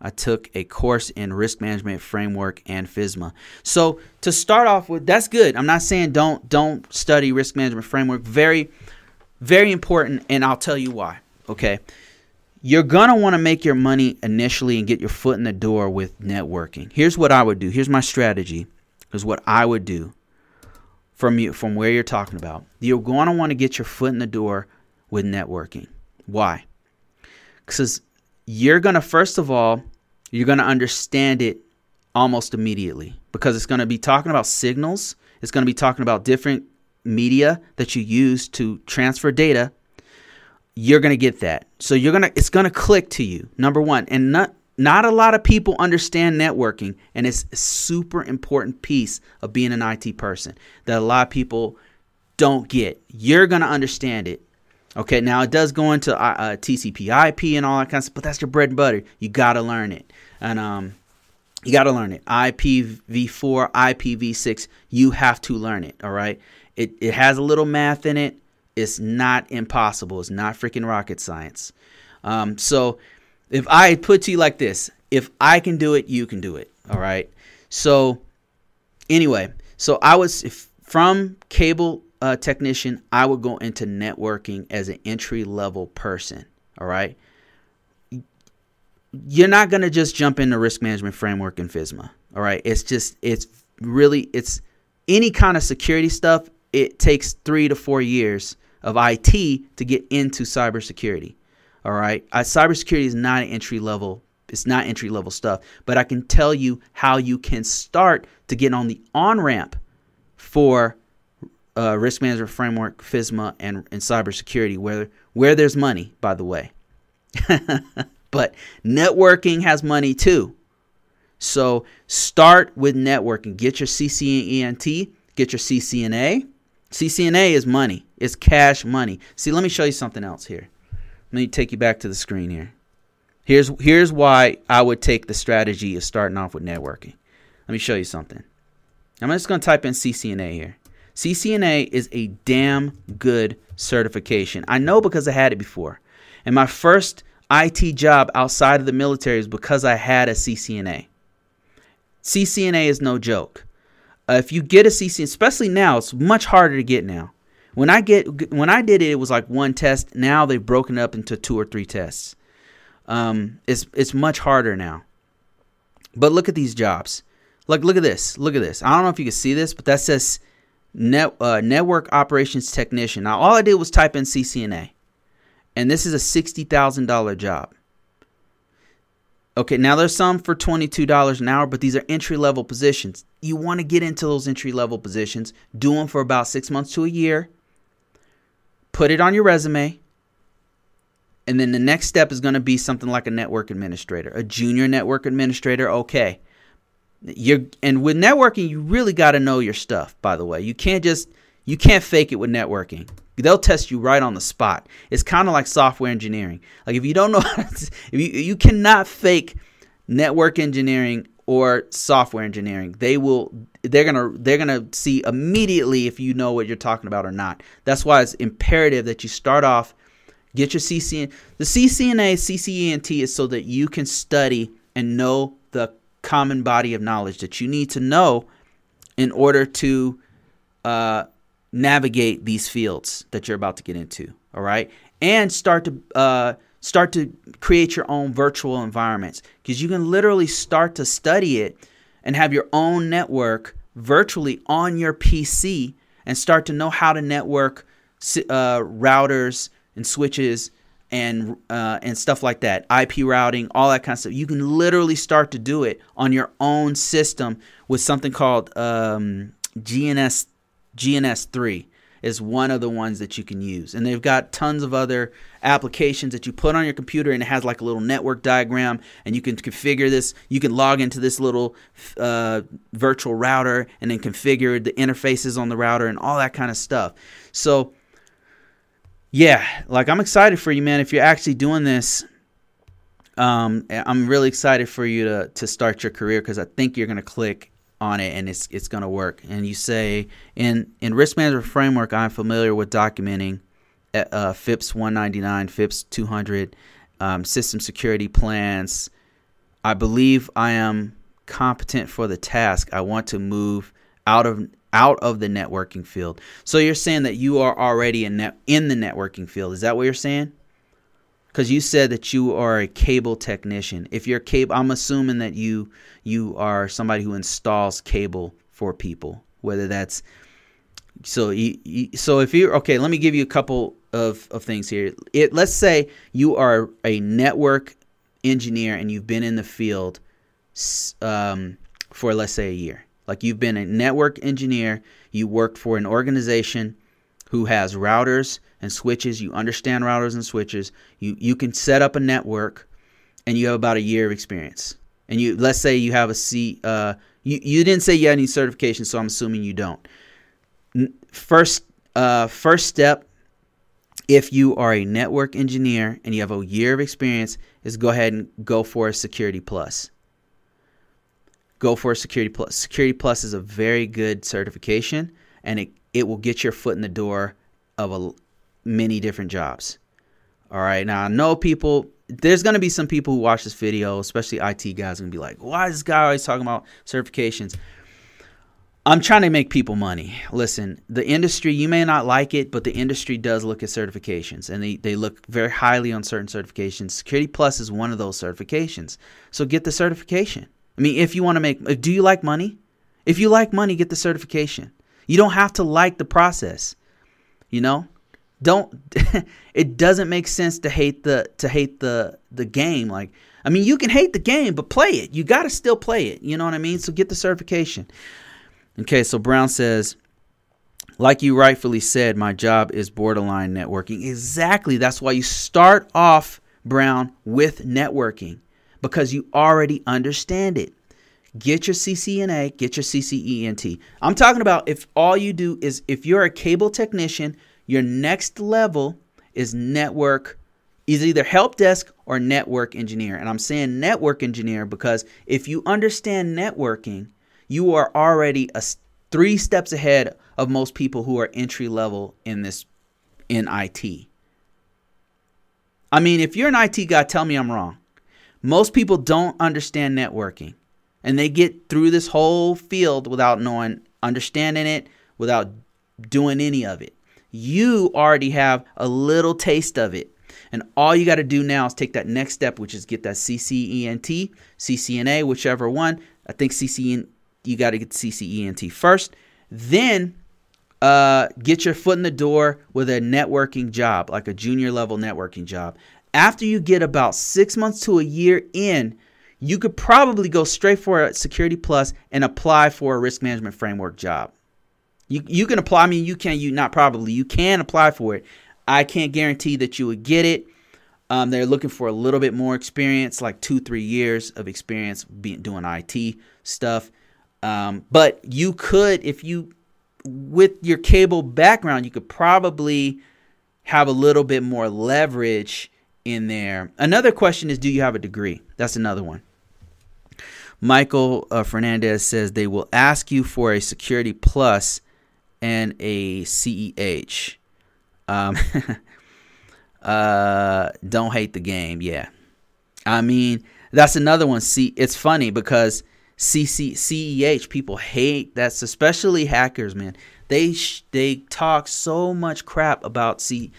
I took a course in risk management framework and FISMA. So to start off with, that's good. I'm not saying don't don't study risk management framework. Very very important, and I'll tell you why. Okay. You're to want to make your money initially and get your foot in the door with networking. Here's what I would do. Here's my strategy. Here's what I would do from you from where you're talking about. You're to want to get your foot in the door with networking. Why? Because you're to first of all, you're going to understand it almost immediately because it's going to be talking about signals. It's going to be talking about different media that you use to transfer data, you're going to get that. So you're going to it's going to click to you. Number 1. And not not a lot of people understand networking and it's a super important piece of being an IT person that a lot of people don't get. You're going to understand it. Okay, now it does go into uh, uh TCP IP and all that kind of stuff, but that's your bread and butter. You got to learn it. And um you got to learn it. IPv4, IPv6, you have to learn it, all right? It, it has a little math in it. It's not impossible. It's not freaking rocket science. Um, so if I put to you like this, if I can do it, you can do it. All right. So anyway, so I was if, from cable uh, technician, I would go into networking as an entry level person. All right. You're not gonna just jump into risk management framework and FISMA. All right. It's just it's really it's any kind of security stuff it takes three to four years of IT to get into cybersecurity. All right, uh, cybersecurity is not an entry level. It's not entry level stuff, but I can tell you how you can start to get on the on ramp for uh, risk management framework, FISMA, and, and cybersecurity, where where there's money, by the way. but networking has money too. So start with networking. Get your CCNT, get your CCNA, CCNA is money. It's cash money. See, let me show you something else here. Let me take you back to the screen here. Here's here's why I would take the strategy of starting off with networking. Let me show you something. I'm just going to type in CCNA here. CCNA is a damn good certification. I know because I had it before. And my first IT job outside of the military is because I had a CCNA. CCNA is no joke. Uh, if you get a CC, especially now, it's much harder to get now. When I get when I did it, it was like one test. Now they've broken up into two or three tests. Um, it's it's much harder now. But look at these jobs. Like look at this. Look at this. I don't know if you can see this, but that says net uh, network operations technician. Now all I did was type in CCNA, and this is a sixty thousand dollar job. Okay, now there's some for $22 an hour, but these are entry level positions. You want to get into those entry level positions, do them for about six months to a year, put it on your resume, and then the next step is going to be something like a network administrator, a junior network administrator. Okay. You're, and with networking, you really got to know your stuff, by the way. You can't just, you can't fake it with networking. They'll test you right on the spot. It's kind of like software engineering. Like if you don't know, if you you cannot fake network engineering or software engineering. They will they're gonna they're gonna see immediately if you know what you're talking about or not. That's why it's imperative that you start off Get your CCN. The CCNA, CCENT is so that you can study and know the common body of knowledge that you need to know in order to uh, navigate these fields that you're about to get into. All right, and start to uh, start to create your own virtual environments because you can literally start to study it and have your own network virtually on your PC and start to know how to network uh, routers and switches and uh, and stuff like that, IP routing, all that kind of stuff. You can literally start to do it on your own system with something called um, GNS GNS three is one of the ones that you can use, and they've got tons of other applications that you put on your computer, and it has like a little network diagram, and you can configure this. You can log into this little uh, virtual router, and then configure the interfaces on the router and all that kind of stuff. So yeah, like I'm excited for you, man. If you're actually doing this, um, I'm really excited for you to to start your career because I think you're gonna click on it and it's it's gonna work. And you say in in risk management framework, I'm familiar with documenting uh, uh FIPS 199, FIPS 200, um, system security plans. I believe I am competent for the task. I want to move out of out of the networking field. So you're saying that you are already in net, in the networking field. Is that what you're saying? Because you said that you are a cable technician. If you're cable, I'm assuming that you you are somebody who installs cable for people. Whether that's so you, you, so if you're okay, let me give you a couple of, of things here. It let's say you are a network engineer and you've been in the field um, for let's say a year like you've been a network engineer, you worked for an organization who has routers and switches, you understand routers and switches, you, you can set up a network and you have about a year of experience. And you let's say you have a C uh you, you didn't say you had any certification, so I'm assuming you don't. First uh first step if you are a network engineer and you have a year of experience is go ahead and go for a security plus go for a Security Plus. Security Plus is a very good certification, and it it will get your foot in the door of a many different jobs. All right, now I know people. There's gonna be some people who watch this video, especially IT guys, gonna be like, "Why is this guy always talking about certifications?" I'm trying to make people money. Listen, the industry, you may not like it, but the industry does look at certifications and they, they look very highly on certain certifications. Security Plus is one of those certifications. So get the certification. I mean, if you want to make, do you like money? If you like money, get the certification. You don't have to like the process. You know, don't. it doesn't make sense to hate the to hate the the game. Like, I mean, you can hate the game, but play it. You got to still play it. You know what I mean? So get the certification. Okay, so Brown says, like you rightfully said, my job is borderline networking. Exactly. That's why you start off, Brown, with networking because you already understand it. Get your CCNA, get your CCENT. I'm talking about if all you do is if you're a cable technician, your next level is network is either help desk or network engineer. And I'm saying network engineer because if you understand networking, you are already a three steps ahead of most people who are entry level in this in IT. I mean, if you're an IT guy, tell me I'm wrong. Most people don't understand networking and they get through this whole field without knowing, understanding it, without doing any of it. You already have a little taste of it. And all you got to do now is take that next step, which is get that CCENT, CCNA, whichever one. I think CCN, you got to get CCENT first. Then uh, get your foot in the door with a networking job, like a junior level networking job after you get about six months to a year in, you could probably go straight for a Security Plus and apply for a risk management framework job. You, you can apply, I mean, you can, you not probably, you can apply for it. I can't guarantee that you would get it. Um, they're looking for a little bit more experience, like two, three years of experience being doing IT stuff. Um, but you could, if you, with your cable background, you could probably have a little bit more leverage in there. Another question is do you have a degree? That's another one. Michael uh, Fernandez says they will ask you for a Security Plus and a CEH. Um, Uh, don't hate the game. Yeah. I mean, that's another one. See, it's funny because CC, CEH people hate that's especially hackers, man. They sh- they talk so much crap about C-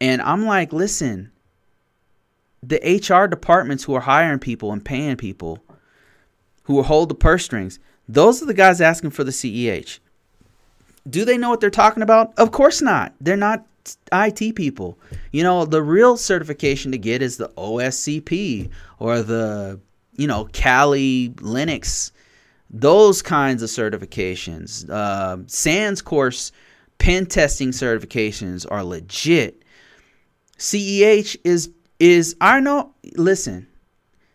and I'm like, listen, the HR departments who are hiring people and paying people, who hold the purse strings, those are the guys asking for the CEH. Do they know what they're talking about? Of course not. They're not IT people. You know, the real certification to get is the OSCP or the, you know, Kali Linux, those kinds of certifications. Uh, SANS course pen testing certifications are legit. CEH is is I know. Listen,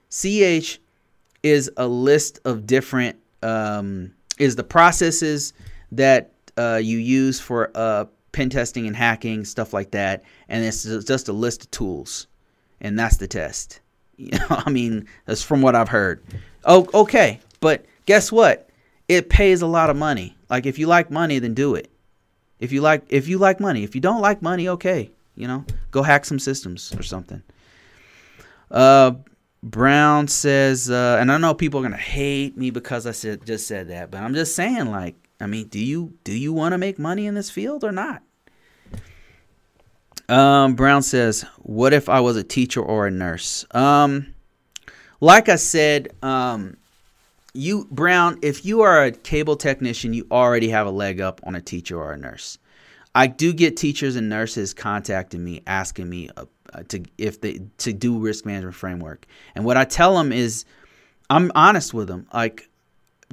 CEH is a list of different um, is the processes that uh, you use for uh, pen testing and hacking, stuff like that. And it's just a list of tools, and that's the test. You know, I mean, that's from what I've heard. Oh, okay, but guess what? It pays a lot of money. Like if you like money, then do it. If you like, if you like money, if you don't like money, okay, you know, go hack some systems or something. Uh, Brown says, uh, and I know people are gonna hate me because I said just said that, but I'm just saying, like, I mean, do you do you want to make money in this field or not? Um, Brown says, "What if I was a teacher or a nurse?" Um, like I said, um, you Brown, if you are a cable technician, you already have a leg up on a teacher or a nurse. I do get teachers and nurses contacting me asking me uh, to if they to do risk management framework, and what I tell them is, I'm honest with them. Like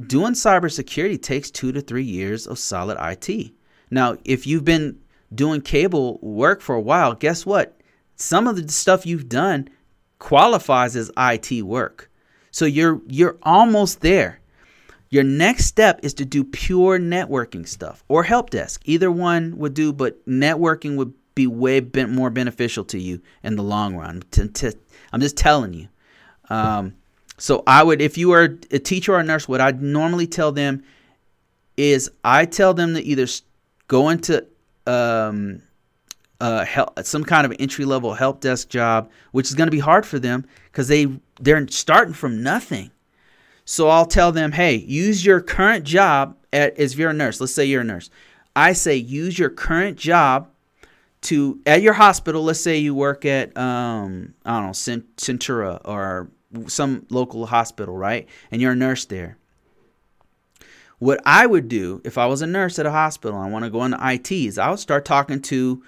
doing cybersecurity takes two to three years of solid IT. Now, if you've been doing cable work for a while, guess what? Some of the stuff you've done qualifies as IT work. So you're you're almost there. Your next step is to do pure networking stuff or help desk. Either one would do, but networking would be way more beneficial to you in the long run. I'm just telling you. Um, so I would, if you are a teacher or a nurse, what I normally tell them is I tell them to either go into um, help, some kind of entry level help desk job, which is going to be hard for them because they they're starting from nothing. So I'll tell them, hey, use your current job at, as if you're a nurse. Let's say you're a nurse. I say use your current job to at your hospital. Let's say you work at um, I don't know Centura or some local hospital, right? And you're a nurse there. What I would do if I was a nurse at a hospital and I want to go into IT is I would start talking to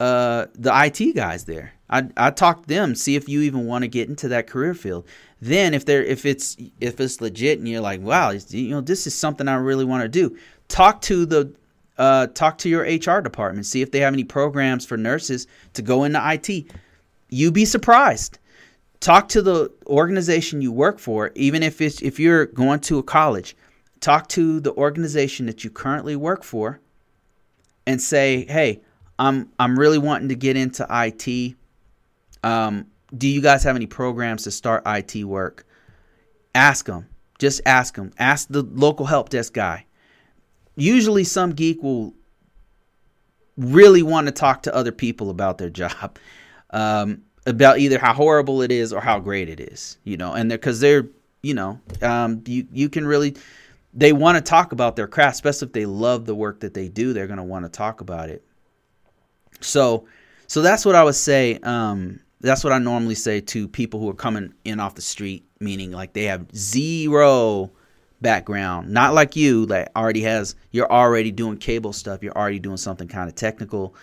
uh, the IT guys there. I'd, I'd talk to them, see if you even want to get into that career field. Then if they're if it's if it's legit and you're like, wow, you know, this is something I really want to do. Talk to the uh, talk to your HR department, see if they have any programs for nurses to go into IT. You'd be surprised talk to the organization you work for even if it's if you're going to a college talk to the organization that you currently work for and say hey i'm i'm really wanting to get into it um, do you guys have any programs to start it work ask them just ask them ask the local help desk guy usually some geek will really want to talk to other people about their job um, about either how horrible it is or how great it is, you know, and because they're, they're, you know, um, you you can really, they want to talk about their craft, especially if they love the work that they do. They're going to want to talk about it. So, so that's what I would say. Um, that's what I normally say to people who are coming in off the street, meaning like they have zero background, not like you that already has. You're already doing cable stuff. You're already doing something kind of technical.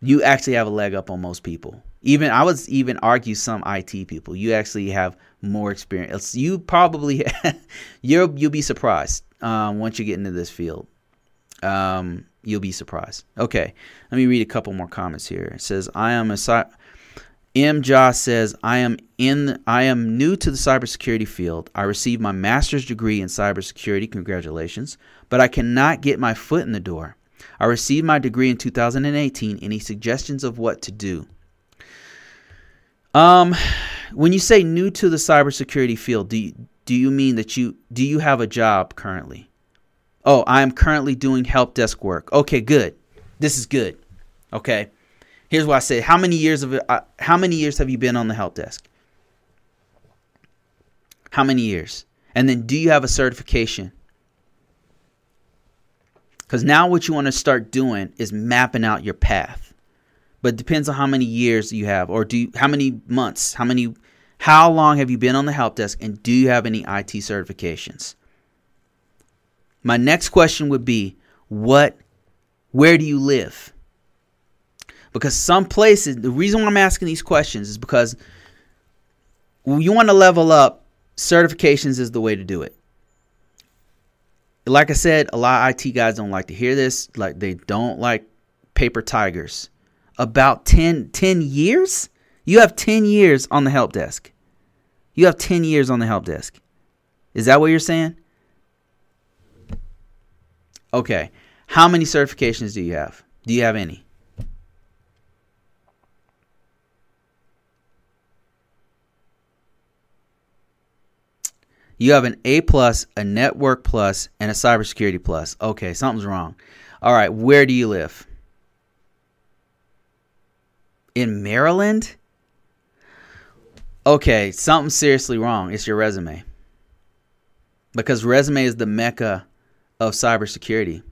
You actually have a leg up on most people even I would even argue some IT people. You actually have more experience. You probably you'll you'll be surprised um, once you get into this field. Um, you'll be surprised. Okay, let me read a couple more comments here. It says, "I am a M. Joss says, "I am in. I am new to the cybersecurity field. I received my master's degree in cybersecurity. Congratulations! But I cannot get my foot in the door. I received my degree in 2018. Any suggestions of what to do?" Um, when you say new to the cybersecurity field, do you, do you mean that you do you have a job currently? Oh, I am currently doing help desk work. Okay, good. This is good. Okay. Here's what I say: How many years of uh, how many years have you been on the help desk? How many years? And then, do you have a certification? Because now, what you want to start doing is mapping out your path. But depends on how many years you have, or do you, how many months, how many, how long have you been on the help desk, and do you have any IT certifications? My next question would be, what, where do you live? Because some places, the reason why I'm asking these questions is because you want to level up, certifications is the way to do it. Like I said, a lot of IT guys don't like to hear this. Like they don't like paper tigers. About 10, 10 years? You have 10 years on the help desk. You have 10 years on the help desk. Is that what you're saying? Okay. How many certifications do you have? Do you have any? You have an A plus, a network plus, and a cybersecurity plus. Okay, something's wrong. All right, where do you live? In Maryland? Okay, something's seriously wrong. It's your resume. Because resume is the mecca of cybersecurity.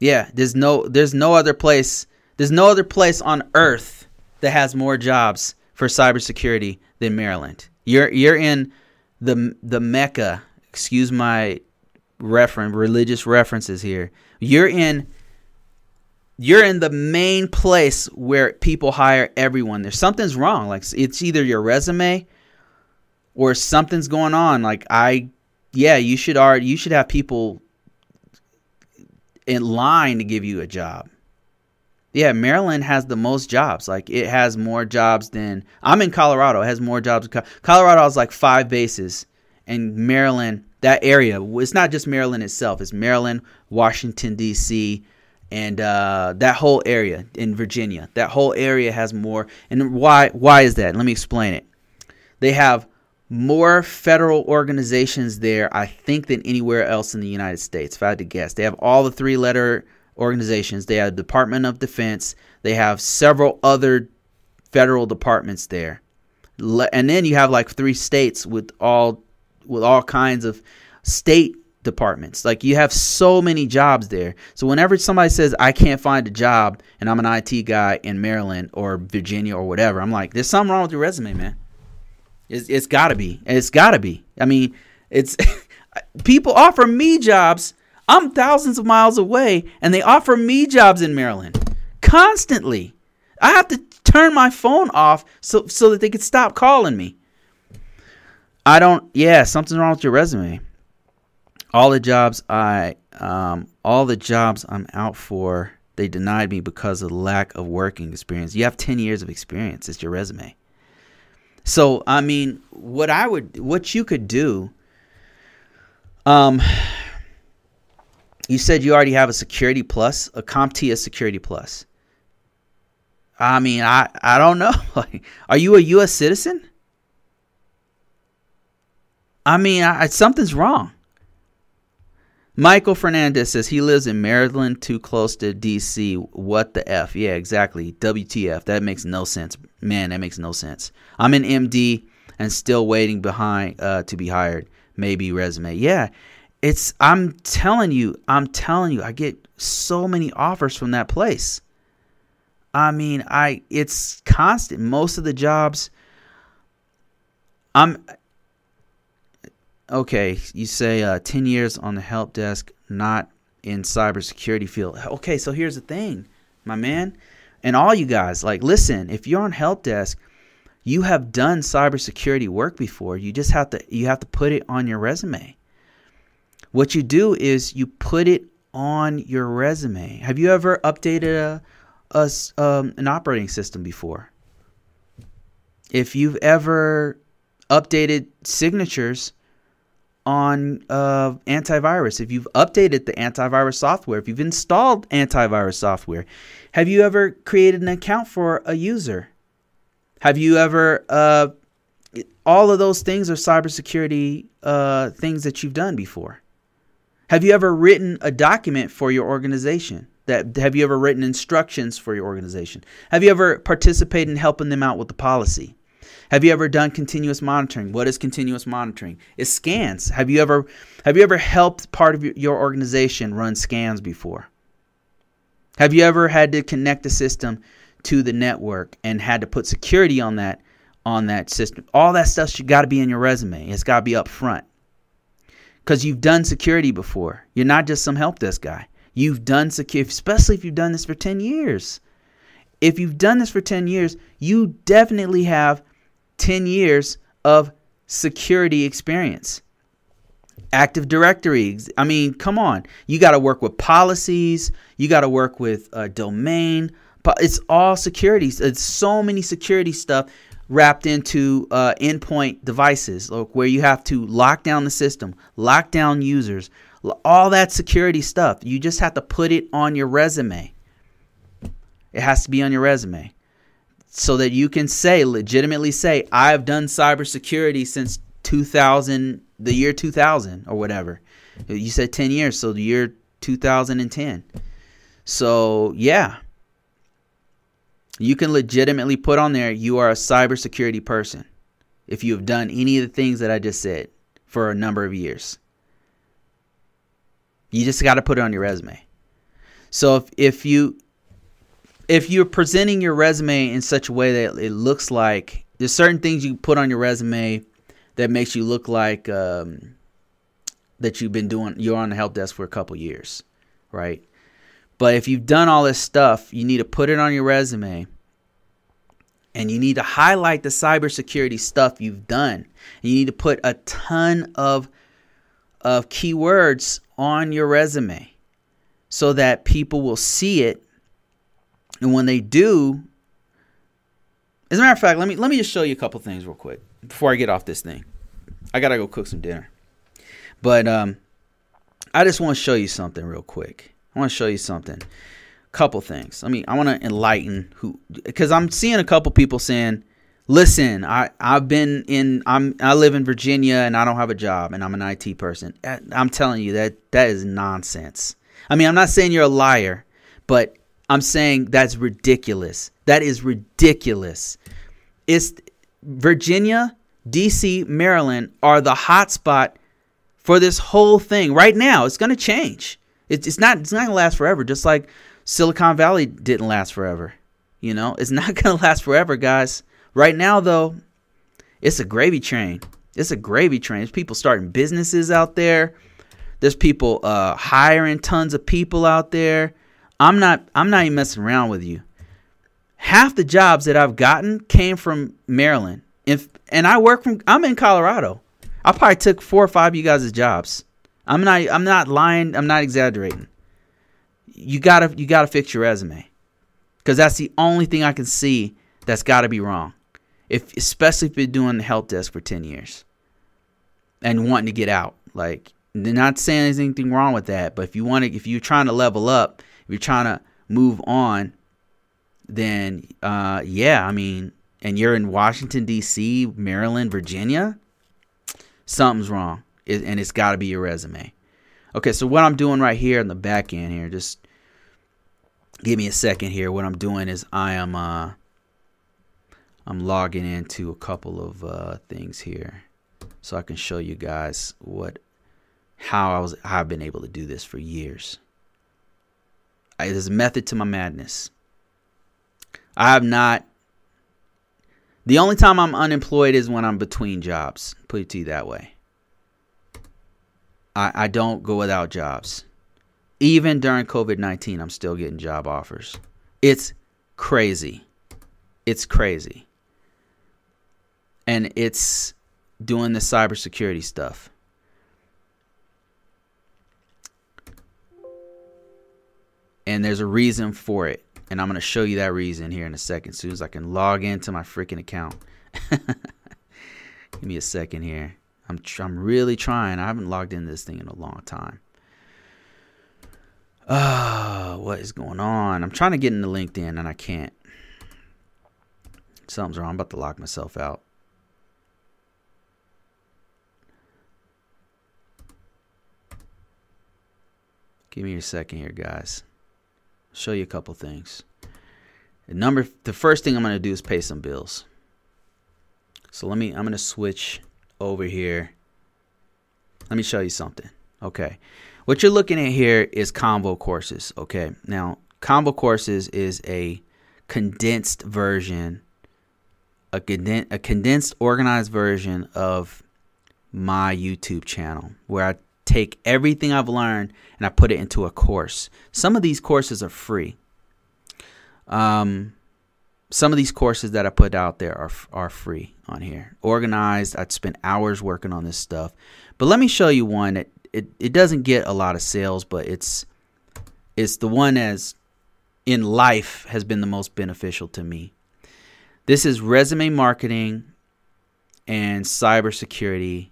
Yeah, there's no there's no other place there's no other place on earth that has more jobs for cybersecurity than Maryland. You're you're in the the mecca. Excuse my reference religious references here. You're in you're in the main place where people hire everyone. There's something's wrong. Like it's either your resume or something's going on. Like I yeah, you should already you should have people in line to give you a job. Yeah, Maryland has the most jobs. Like it has more jobs than I'm in Colorado. It has more jobs. Colorado has like five bases, and Maryland, that area. It's not just Maryland itself. It's Maryland, Washington D.C., and uh, that whole area in Virginia. That whole area has more. And why? Why is that? Let me explain it. They have more federal organizations there, I think, than anywhere else in the United States, if I had to guess. They have all the three letter organizations. They have Department of Defense. They have several other federal departments there. And then you have like three states with all with all kinds of state departments. Like you have so many jobs there. So whenever somebody says I can't find a job and I'm an IT guy in Maryland or Virginia or whatever, I'm like, there's something wrong with your resume, man. It's, it's got to be. It's got to be. I mean, it's people offer me jobs. I'm thousands of miles away, and they offer me jobs in Maryland constantly. I have to turn my phone off so so that they could stop calling me. I don't. Yeah, something's wrong with your resume. All the jobs I, um, all the jobs I'm out for, they denied me because of lack of working experience. You have ten years of experience. It's your resume. So I mean, what I would, what you could do, um, you said you already have a security plus, a CompTIA security plus. I mean, I I don't know. Are you a U.S. citizen? I mean, I, something's wrong. Michael Fernandez says he lives in Maryland, too close to DC. What the F? Yeah, exactly. WTF. That makes no sense. Man, that makes no sense. I'm in MD and still waiting behind uh, to be hired. Maybe resume. Yeah, it's. I'm telling you. I'm telling you. I get so many offers from that place. I mean, I. It's constant. Most of the jobs. I'm okay, you say uh, 10 years on the help desk, not in cybersecurity field. Okay, so here's the thing, my man, and all you guys, like, listen, if you're on help desk, you have done cybersecurity work before. You just have to you have to put it on your resume. What you do is you put it on your resume. Have you ever updated a, a um, an operating system before? If you've ever updated signatures on uh, antivirus, if you've updated the antivirus software, if you've installed antivirus software, have you ever created an account for a user? Have you ever, uh, all of those things are cybersecurity uh, things that you've done before. Have you ever written a document for your organization? That have you ever written instructions for your organization? Have you ever participated in helping them out with the policy? Have you ever done continuous monitoring? What is continuous monitoring? It's scans. Have you ever have you ever helped part of your organization run scans before? Have you ever had to connect the system to the network and had to put security on that on that system? All that stuff should got to be in your resume. It's got to be up front. Cuz you've done security before. You're not just some help desk guy. You've done security, especially if you've done this for 10 years. If you've done this for 10 years, you definitely have 10 years of security experience. Active Directory. I mean, come on. You got to work with policies. You got to work with uh, domain. It's all security. It's so many security stuff wrapped into uh, endpoint devices, like where you have to lock down the system, lock down users, all that security stuff. You just have to put it on your resume. It has to be on your resume so that you can say legitimately say I've done cybersecurity since 2000 the year 2000 or whatever. You said 10 years, so the year 2010. So, yeah. You can legitimately put on there you are a cybersecurity person if you have done any of the things that I just said for a number of years. You just got to put it on your resume. So if, if you if you're presenting your resume in such a way that it looks like there's certain things you put on your resume that makes you look like um, that you've been doing you're on the help desk for a couple years, right? But if you've done all this stuff, you need to put it on your resume and you need to highlight the cybersecurity stuff you've done. And you need to put a ton of of keywords on your resume so that people will see it and when they do, as a matter of fact, let me let me just show you a couple things real quick before I get off this thing. I gotta go cook some dinner, but um, I just want to show you something real quick. I want to show you something, couple things. I mean, I want to enlighten who because I'm seeing a couple people saying, "Listen, I I've been in I'm I live in Virginia and I don't have a job and I'm an IT person." I'm telling you that that is nonsense. I mean, I'm not saying you're a liar, but I'm saying that's ridiculous. That is ridiculous. It's Virginia, DC, Maryland are the hotspot for this whole thing right now. It's going to change. It's, it's not it's not to last forever. Just like Silicon Valley didn't last forever. You know, it's not to last forever, guys. Right now, though, it's a gravy train. It's a gravy train. There's people starting businesses out there. There's people uh, hiring tons of people out there. I'm not I'm not even messing around with you. Half the jobs that I've gotten came from Maryland. If and I work from I'm in Colorado. I probably took four or five of you guys' jobs. I'm not I'm not lying, I'm not exaggerating. You gotta you gotta fix your resume. Cause that's the only thing I can see that's gotta be wrong. If especially if you're doing the help desk for ten years and wanting to get out. Like they're not saying there's anything wrong with that, but if you want to if you're trying to level up if you're trying to move on, then uh, yeah, I mean, and you're in Washington D.C., Maryland, Virginia, something's wrong, and it's got to be your resume. Okay, so what I'm doing right here in the back end here, just give me a second here. What I'm doing is I am uh, I'm logging into a couple of uh, things here, so I can show you guys what how I was how I've been able to do this for years. There's a method to my madness. I have not. The only time I'm unemployed is when I'm between jobs. Put it to you that way. I, I don't go without jobs. Even during COVID 19, I'm still getting job offers. It's crazy. It's crazy. And it's doing the cybersecurity stuff. and there's a reason for it. And I'm going to show you that reason here in a second, as soon as I can log into my freaking account. Give me a second here. I'm tr- I'm really trying. I haven't logged into this thing in a long time. Oh, what is going on? I'm trying to get into LinkedIn and I can't. Something's wrong. I'm about to lock myself out. Give me a second here, guys. show you a couple things. The number the first thing I'm going to do is pay some bills. So let me I'm going to switch over here. Let me show you something. Okay. What you're looking at here is Convo courses, okay? Now, Convo courses is a condensed version a, conden- a condensed organized version of my YouTube channel where I take everything I've learned and I put it into a course. Some of these courses are free. Um, some of these courses that I put out there are are free on here. Organized. I'd spent hours working on this stuff. But let me show you one that it, it doesn't get a lot of sales, but it's it's the one as in life has been the most beneficial to me. This is resume marketing and cybersecurity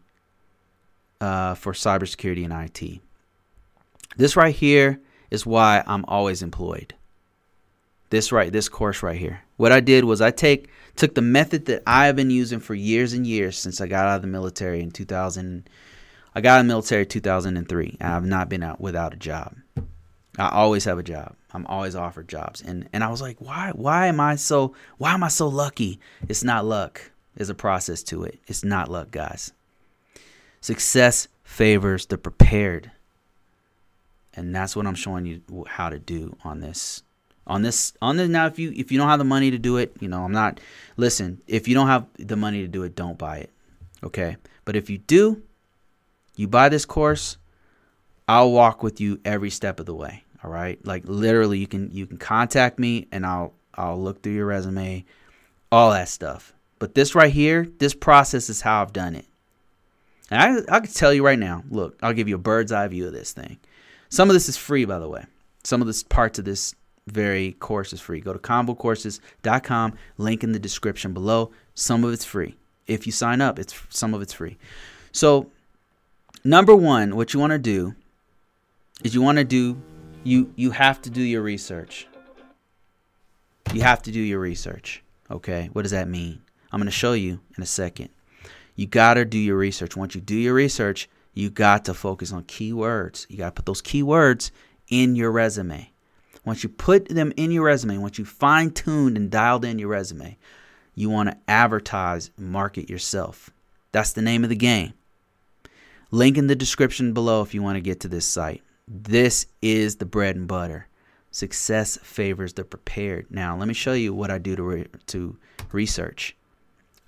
uh, for cybersecurity and IT. This right here is why I'm always employed. This right, this course right here. What I did was I take took the method that I have been using for years and years since I got out of the military in 2000. I got out of the military 2003. I have not been out without a job. I always have a job. I'm always offered jobs. And and I was like, why why am I so why am I so lucky? It's not luck. There's a process to it. It's not luck, guys. Success favors the prepared. And that's what I'm showing you how to do on this. On this on this now if you if you don't have the money to do it, you know, I'm not listen, if you don't have the money to do it, don't buy it. Okay? But if you do, you buy this course, I'll walk with you every step of the way. All right. Like literally you can you can contact me and I'll I'll look through your resume, all that stuff. But this right here, this process is how I've done it. And I I can tell you right now, look, I'll give you a bird's eye view of this thing. Some of this is free, by the way. Some of this parts of this very course is free. Go to convocourses.com, link in the description below. Some of it's free. If you sign up, it's some of it's free. So, number 1, what you want to do is you want to do you you have to do your research. You have to do your research. Okay? What does that mean? I'm going to show you in a second. You got to do your research. Once you do your research, you got to focus on keywords. You got to put those keywords in your resume. Once you put them in your resume, once you fine tuned and dialed in your resume, you want to advertise, market yourself. That's the name of the game. Link in the description below if you want to get to this site. This is the bread and butter. Success favors the prepared. Now, let me show you what I do to, re- to research.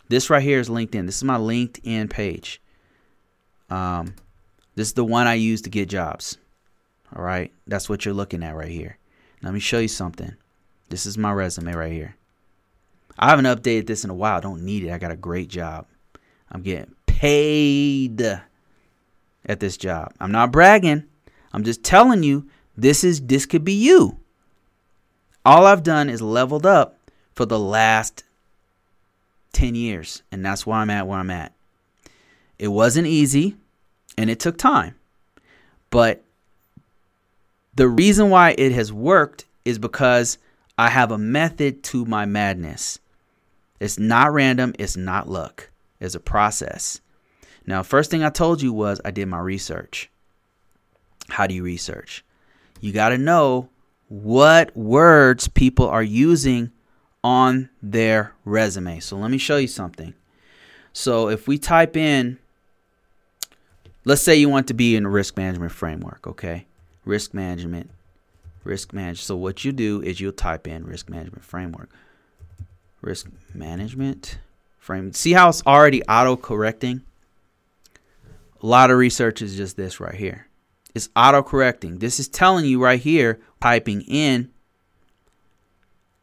This right here is LinkedIn. This is my LinkedIn page. Um, this is the one I use to get jobs. All right, that's what you're looking at right here. Let me show you something. This is my resume right here. I haven't updated this in a while. I don't need it. I got a great job. I'm getting paid at this job. I'm not bragging. I'm just telling you this is this could be you. All I've done is leveled up for the last 10 years, and that's why I'm at where I'm at. It wasn't easy and it took time. But the reason why it has worked is because I have a method to my madness. It's not random, it's not luck. It's a process. Now, first thing I told you was I did my research. How do you research? You got to know what words people are using on their resume. So let me show you something. So if we type in, let's say you want to be in a risk management framework, okay? Risk management, risk management. So what you do is you'll type in risk management framework. Risk management frame. See how it's already auto correcting? A lot of research is just this right here. It's auto correcting. This is telling you right here, typing in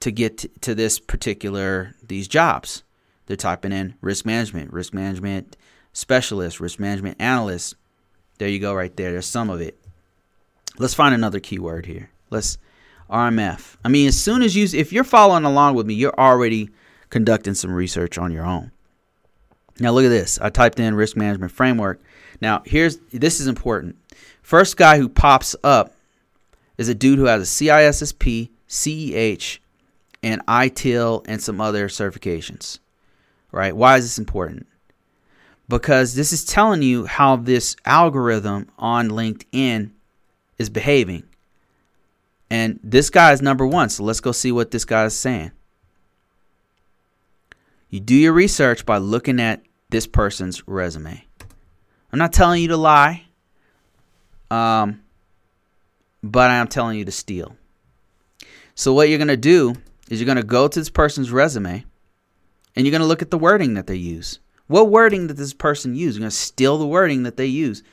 to get to this particular these jobs. They're typing in risk management, risk management specialist, risk management analyst. There you go, right there. There's some of it. Let's find another keyword here. Let's RMF. I mean, as soon as you, if you're following along with me, you're already conducting some research on your own. Now look at this. I typed in risk management framework. Now here's this is important. First guy who pops up is a dude who has a CISSP, CEH, and ITIL and some other certifications. Right? Why is this important? Because this is telling you how this algorithm on LinkedIn is behaving. And this guy is number one. So let's go see what this guy is saying. You do your research by looking at this person's resume. I'm not telling you to lie, um, but I am telling you to steal. So, what you're going to do is you're going to go to this person's resume and you're going to look at the wording that they use. What wording did this person use? You're going to steal the wording that they use.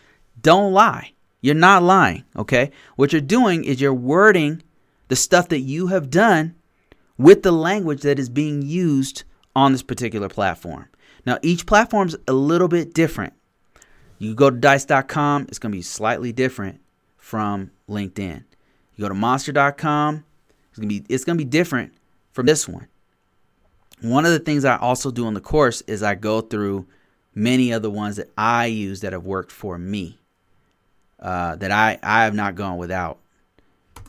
Don't lie. You're not lying, okay? What you're doing is you're wording the stuff that you have done with the language that is being used on this particular platform. Now, each platform is a little bit different. You go to dice.com, it's going to be slightly different from LinkedIn. You go to monster.com, it's going to be it's going to be different from this one. One of the things I also do on the course is I go through many of the ones that I use that have worked for me. Uh, that I, I have not gone without.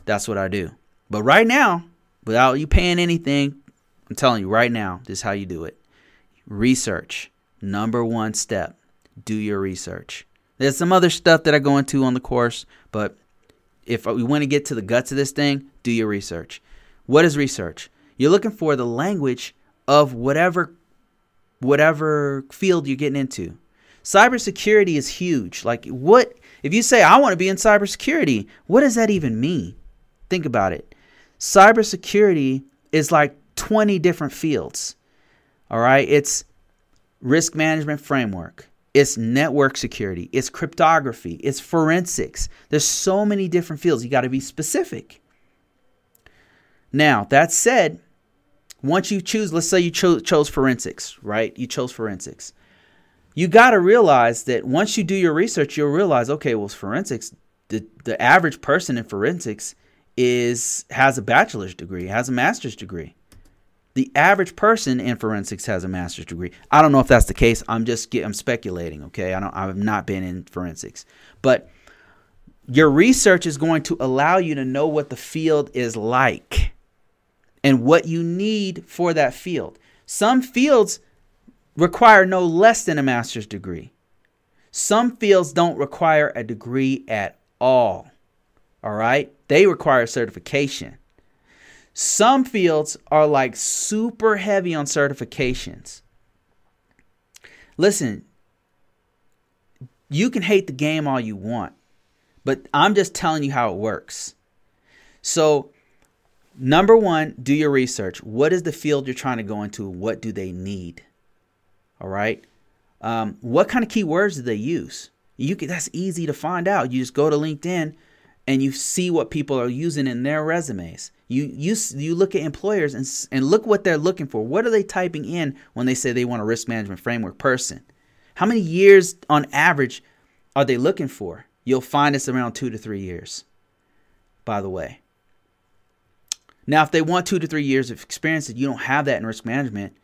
That's what I do. But right now, without you paying anything, I'm telling you right now, this is how you do it. Research. Number one step. Do your research. There's some other stuff that I go into on the course, but if we want to get to the guts of this thing, do your research. What is research? You're looking for the language of whatever whatever field you're getting into. Cybersecurity is huge. Like what if you say I want to be in cybersecurity, what does that even mean? Think about it. Cybersecurity is like 20 different fields. All right? It's risk management framework. It's network security, it's cryptography, it's forensics. There's so many different fields. You got to be specific. Now, that said, once you choose, let's say you cho- chose forensics, right? You chose forensics. You got to realize that once you do your research, you'll realize, okay, well, forensics, the, the average person in forensics is has a bachelor's degree, has a master's degree. The average person in forensics has a master's degree. I don't know if that's the case. I'm just get, I'm speculating, okay? I don't I've not been in forensics. But your research is going to allow you to know what the field is like and what you need for that field. Some fields require no less than a master's degree. Some fields don't require a degree at all. All right? They require certification. Some fields are like super heavy on certifications. Listen, you can hate the game all you want, but I'm just telling you how it works. So, Number one, do your research. What is the field you're trying to go into? What do they need? All right. Um, what kind of keywords do they use? You can, that's easy to find out. You just go to LinkedIn and you see what people are using in their resumes. You you you look at employers and and look what they're looking for. What are they typing in when they say they want a risk management framework person? How many years on average are they looking for? You'll find it's around 2 to 3 years. By the way. Now, if they want two to three years of experience and you don't have that in risk management,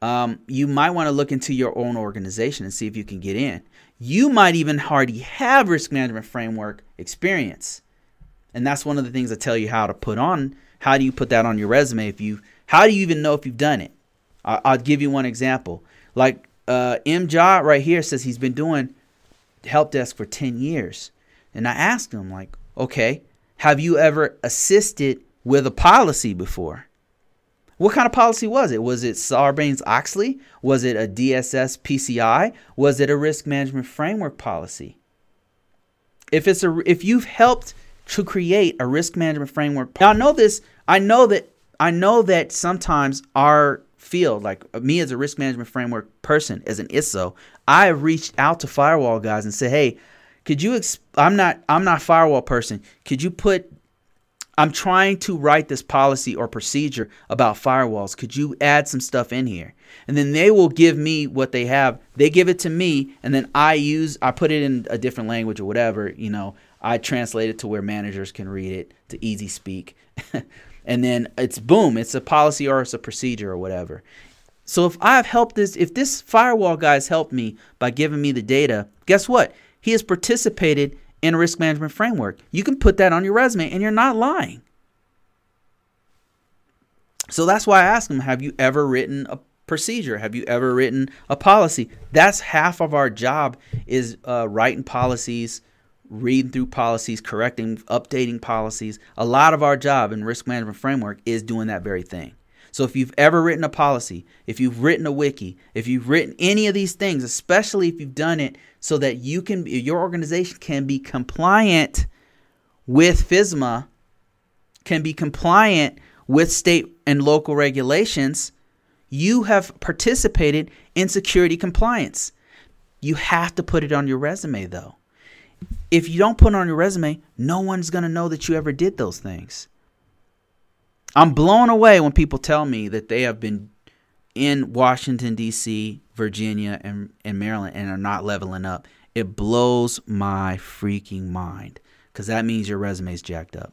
um, you might want to look into your own organization and see if you can get in. You might even already have risk management framework experience. And that's one of the things I tell you how to put on. How do you put that on your resume? If you, how do you even know if you've done it? I, will give you one example. Like uh, M. Ja right here says he's been doing help desk for 10 years. And I asked him, like, okay, have you ever assisted with a policy before. What kind of policy was it? Was it Sarbanes Oxley? Was it a DSS PCI? Was it a risk management framework policy? If it's a if you've helped to create a risk management framework. Now I know this, I know that I know that sometimes our field, like me as a risk management framework person, as an ISO, I have reached out to firewall guys and said, "Hey, could you? I'm not. I'm not firewall person. Could you put I'm trying to write this policy or procedure about firewalls. Could you add some stuff in here? And then they will give me what they have. They give it to me, and then I use, I put it in a different language or whatever. You know, I translate it to where managers can read it to easy speak. and then it's boom, it's a policy or it's a procedure or whatever. So if I've helped this, if this firewall guy has helped me by giving me the data, guess what? He has participated in a risk management framework. You can put that on your resume and you're not lying. So that's why I ask them Have you ever written a procedure? Have you ever written a policy? That's half of our job is uh, writing policies, reading through policies, correcting, updating policies. A lot of our job in risk management framework is doing that very thing. So if you've ever written a policy, if you've written a wiki, if you've written any of these things, especially if you've done it so that you can your organization can be compliant with FISMA, can be compliant with state and local regulations, you have participated in security compliance. You have to put it on your resume though. If you don't put it on your resume, no one's going to know that you ever did those things. I'm blown away when people tell me that they have been in Washington, D.C., Virginia, and, and Maryland and are not leveling up. It blows my freaking mind because that means your resume is jacked up.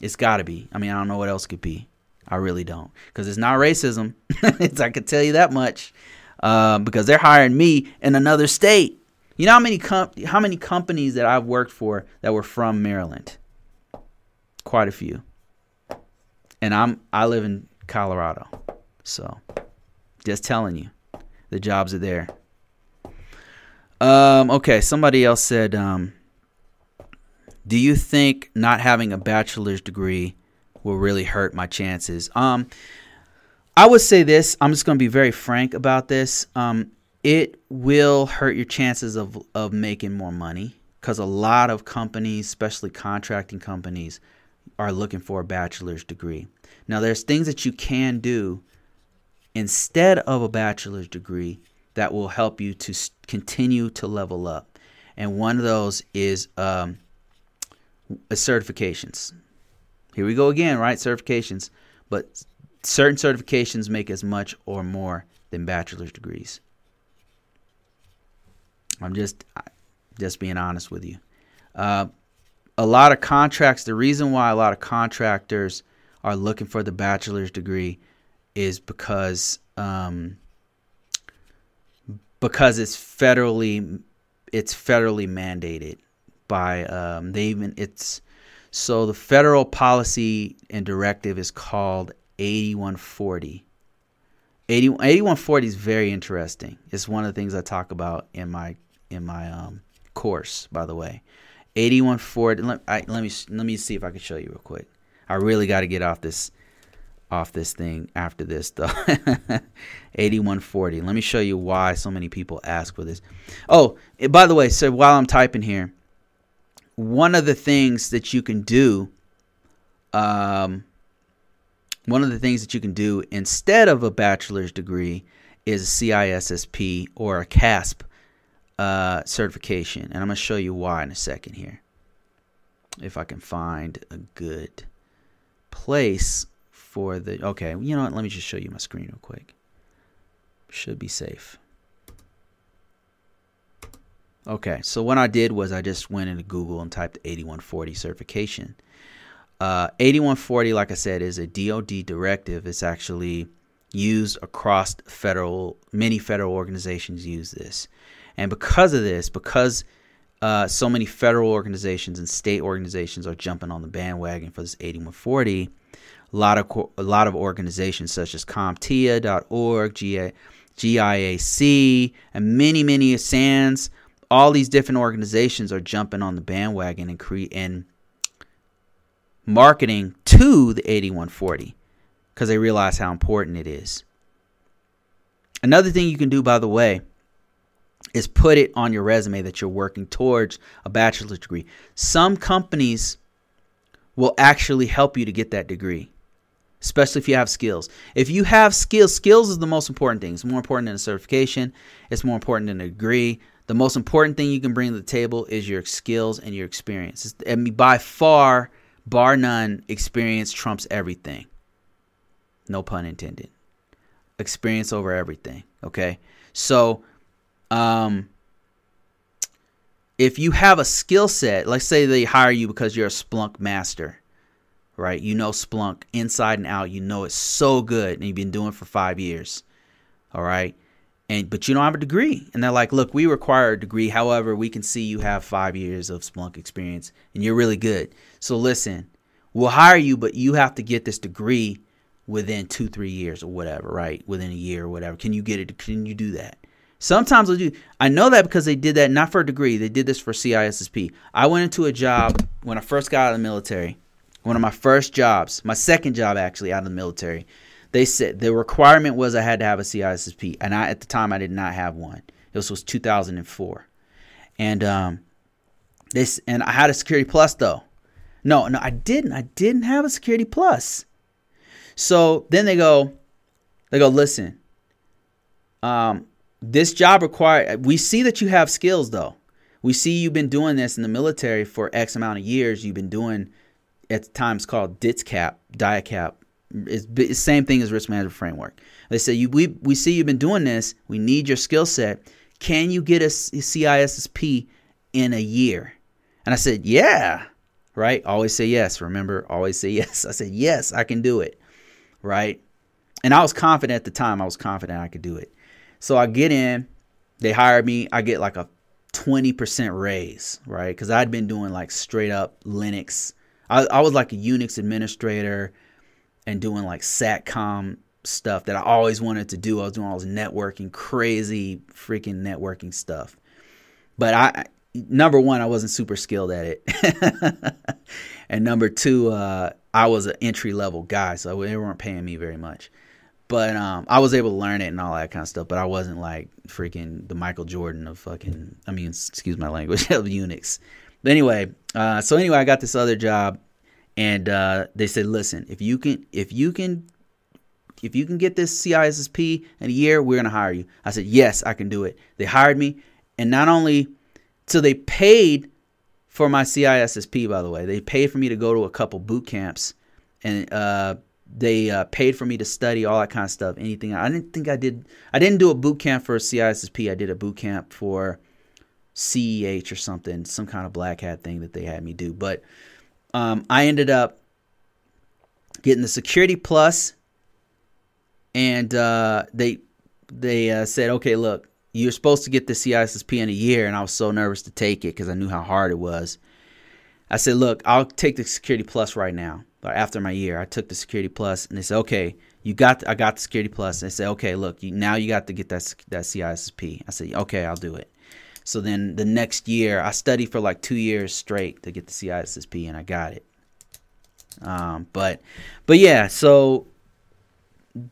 It's got to be. I mean, I don't know what else could be. I really don't because it's not racism. it's, I could tell you that much uh, because they're hiring me in another state. You know how many com- how many companies that I've worked for that were from Maryland? Quite a few. And I'm I live in Colorado. So, just telling you, the jobs are there. Um, okay, somebody else said, um, "Do you think not having a bachelor's degree will really hurt my chances?" Um, I would say this. I'm just going to be very frank about this. Um, it will hurt your chances of of making more money because a lot of companies, especially contracting companies, are looking for a bachelor's degree. Now, there's things that you can do instead of a bachelor's degree that will help you to continue to level up, and one of those is um, certifications. Here we go again, right? Certifications, but certain certifications make as much or more than bachelor's degrees. I'm just just being honest with you. Uh, a lot of contracts. The reason why a lot of contractors are looking for the bachelor's degree is because um, because it's federally it's federally mandated by um, they even it's so the federal policy and directive is called 8140 80, 8140 is very interesting. It's one of the things I talk about in my in my um, course, by the way. 8140. Let, I, let me let me see if I can show you real quick. I really got to get off this off this thing after this though. 8140. Let me show you why so many people ask for this. Oh, eh, by the way, so while I'm typing here, one of the things that you can do um one of the things that you can do instead of a bachelor's degree is a CISSP or a CASP uh, certification. And I'm going to show you why in a second here. If I can find a good place for the. Okay, you know what? Let me just show you my screen real quick. Should be safe. Okay, so what I did was I just went into Google and typed 8140 certification. Uh, 8140, like I said, is a DoD directive. It's actually used across federal, many federal organizations use this. And because of this, because uh, so many federal organizations and state organizations are jumping on the bandwagon for this 8140, a lot of a lot of organizations such as CompTIA.org, GA, GIAC, and many many SANS, all these different organizations are jumping on the bandwagon and creating marketing to the 8140 because they realize how important it is. Another thing you can do, by the way, is put it on your resume that you're working towards a bachelor's degree. Some companies will actually help you to get that degree, especially if you have skills. If you have skills, skills is the most important thing. It's more important than a certification, it's more important than a degree. The most important thing you can bring to the table is your skills and your experience. I mean, by far, bar none, experience trumps everything. No pun intended. Experience over everything. Okay. So, um, if you have a skill set, let's say they hire you because you're a Splunk master, right? You know Splunk inside and out. You know it's so good, and you've been doing it for five years. All right. And but you don't have a degree. And they're like, look, we require a degree. However, we can see you have five years of Splunk experience and you're really good. So listen, we'll hire you, but you have to get this degree within two, three years or whatever, right? Within a year or whatever. Can you get it? Can you do that? Sometimes they'll do. I know that because they did that not for a degree. They did this for CISSP. I went into a job when I first got out of the military. One of my first jobs, my second job actually out of the military. They said the requirement was I had to have a CISSP, and I at the time I did not have one. This was 2004, and um, this and I had a Security Plus though. No, no, I didn't. I didn't have a Security Plus. So then they go, they go, listen. Um, this job require. We see that you have skills though. We see you've been doing this in the military for X amount of years. You've been doing at times called DITSCAP, DIACAP. It's the same thing as risk management framework. They say you we we see you've been doing this. We need your skill set. Can you get a CISSP in a year? And I said, yeah, right? Always say yes. Remember, always say yes. I said, yes, I can do it, right? And I was confident at the time. I was confident I could do it. So I get in, they hire me. I get like a 20% raise, right? Because I'd been doing like straight up Linux. I, I was like a Unix administrator and doing like SATCOM stuff that I always wanted to do. I was doing all this networking, crazy freaking networking stuff. But I, number one, I wasn't super skilled at it. and number two, uh, I was an entry level guy, so they weren't paying me very much. But um, I was able to learn it and all that kind of stuff. But I wasn't like freaking the Michael Jordan of fucking, I mean, excuse my language, of Unix. But anyway, uh, so anyway, I got this other job, and uh, they said, listen, if you can, if you can if you can get this CISSP in a year, we're gonna hire you. I said, yes, I can do it. They hired me, and not only so they paid for my CISSP, by the way. They paid for me to go to a couple boot camps, and uh, they uh, paid for me to study all that kind of stuff. Anything I didn't think I did. I didn't do a boot camp for a CISSP. I did a boot camp for CEH or something, some kind of black hat thing that they had me do. But um, I ended up getting the Security Plus, and uh, they they uh, said, okay, look, you're supposed to get the CISSP in a year, and I was so nervous to take it because I knew how hard it was. I said, look, I'll take the Security Plus right now. But after my year, I took the Security Plus, and they said, okay, you got, I got the Security Plus. And they said, okay, look, you, now you got to get that that CISSP. I said, okay, I'll do it. So then the next year, I studied for like two years straight to get the CISSP, and I got it. Um, but, but yeah, so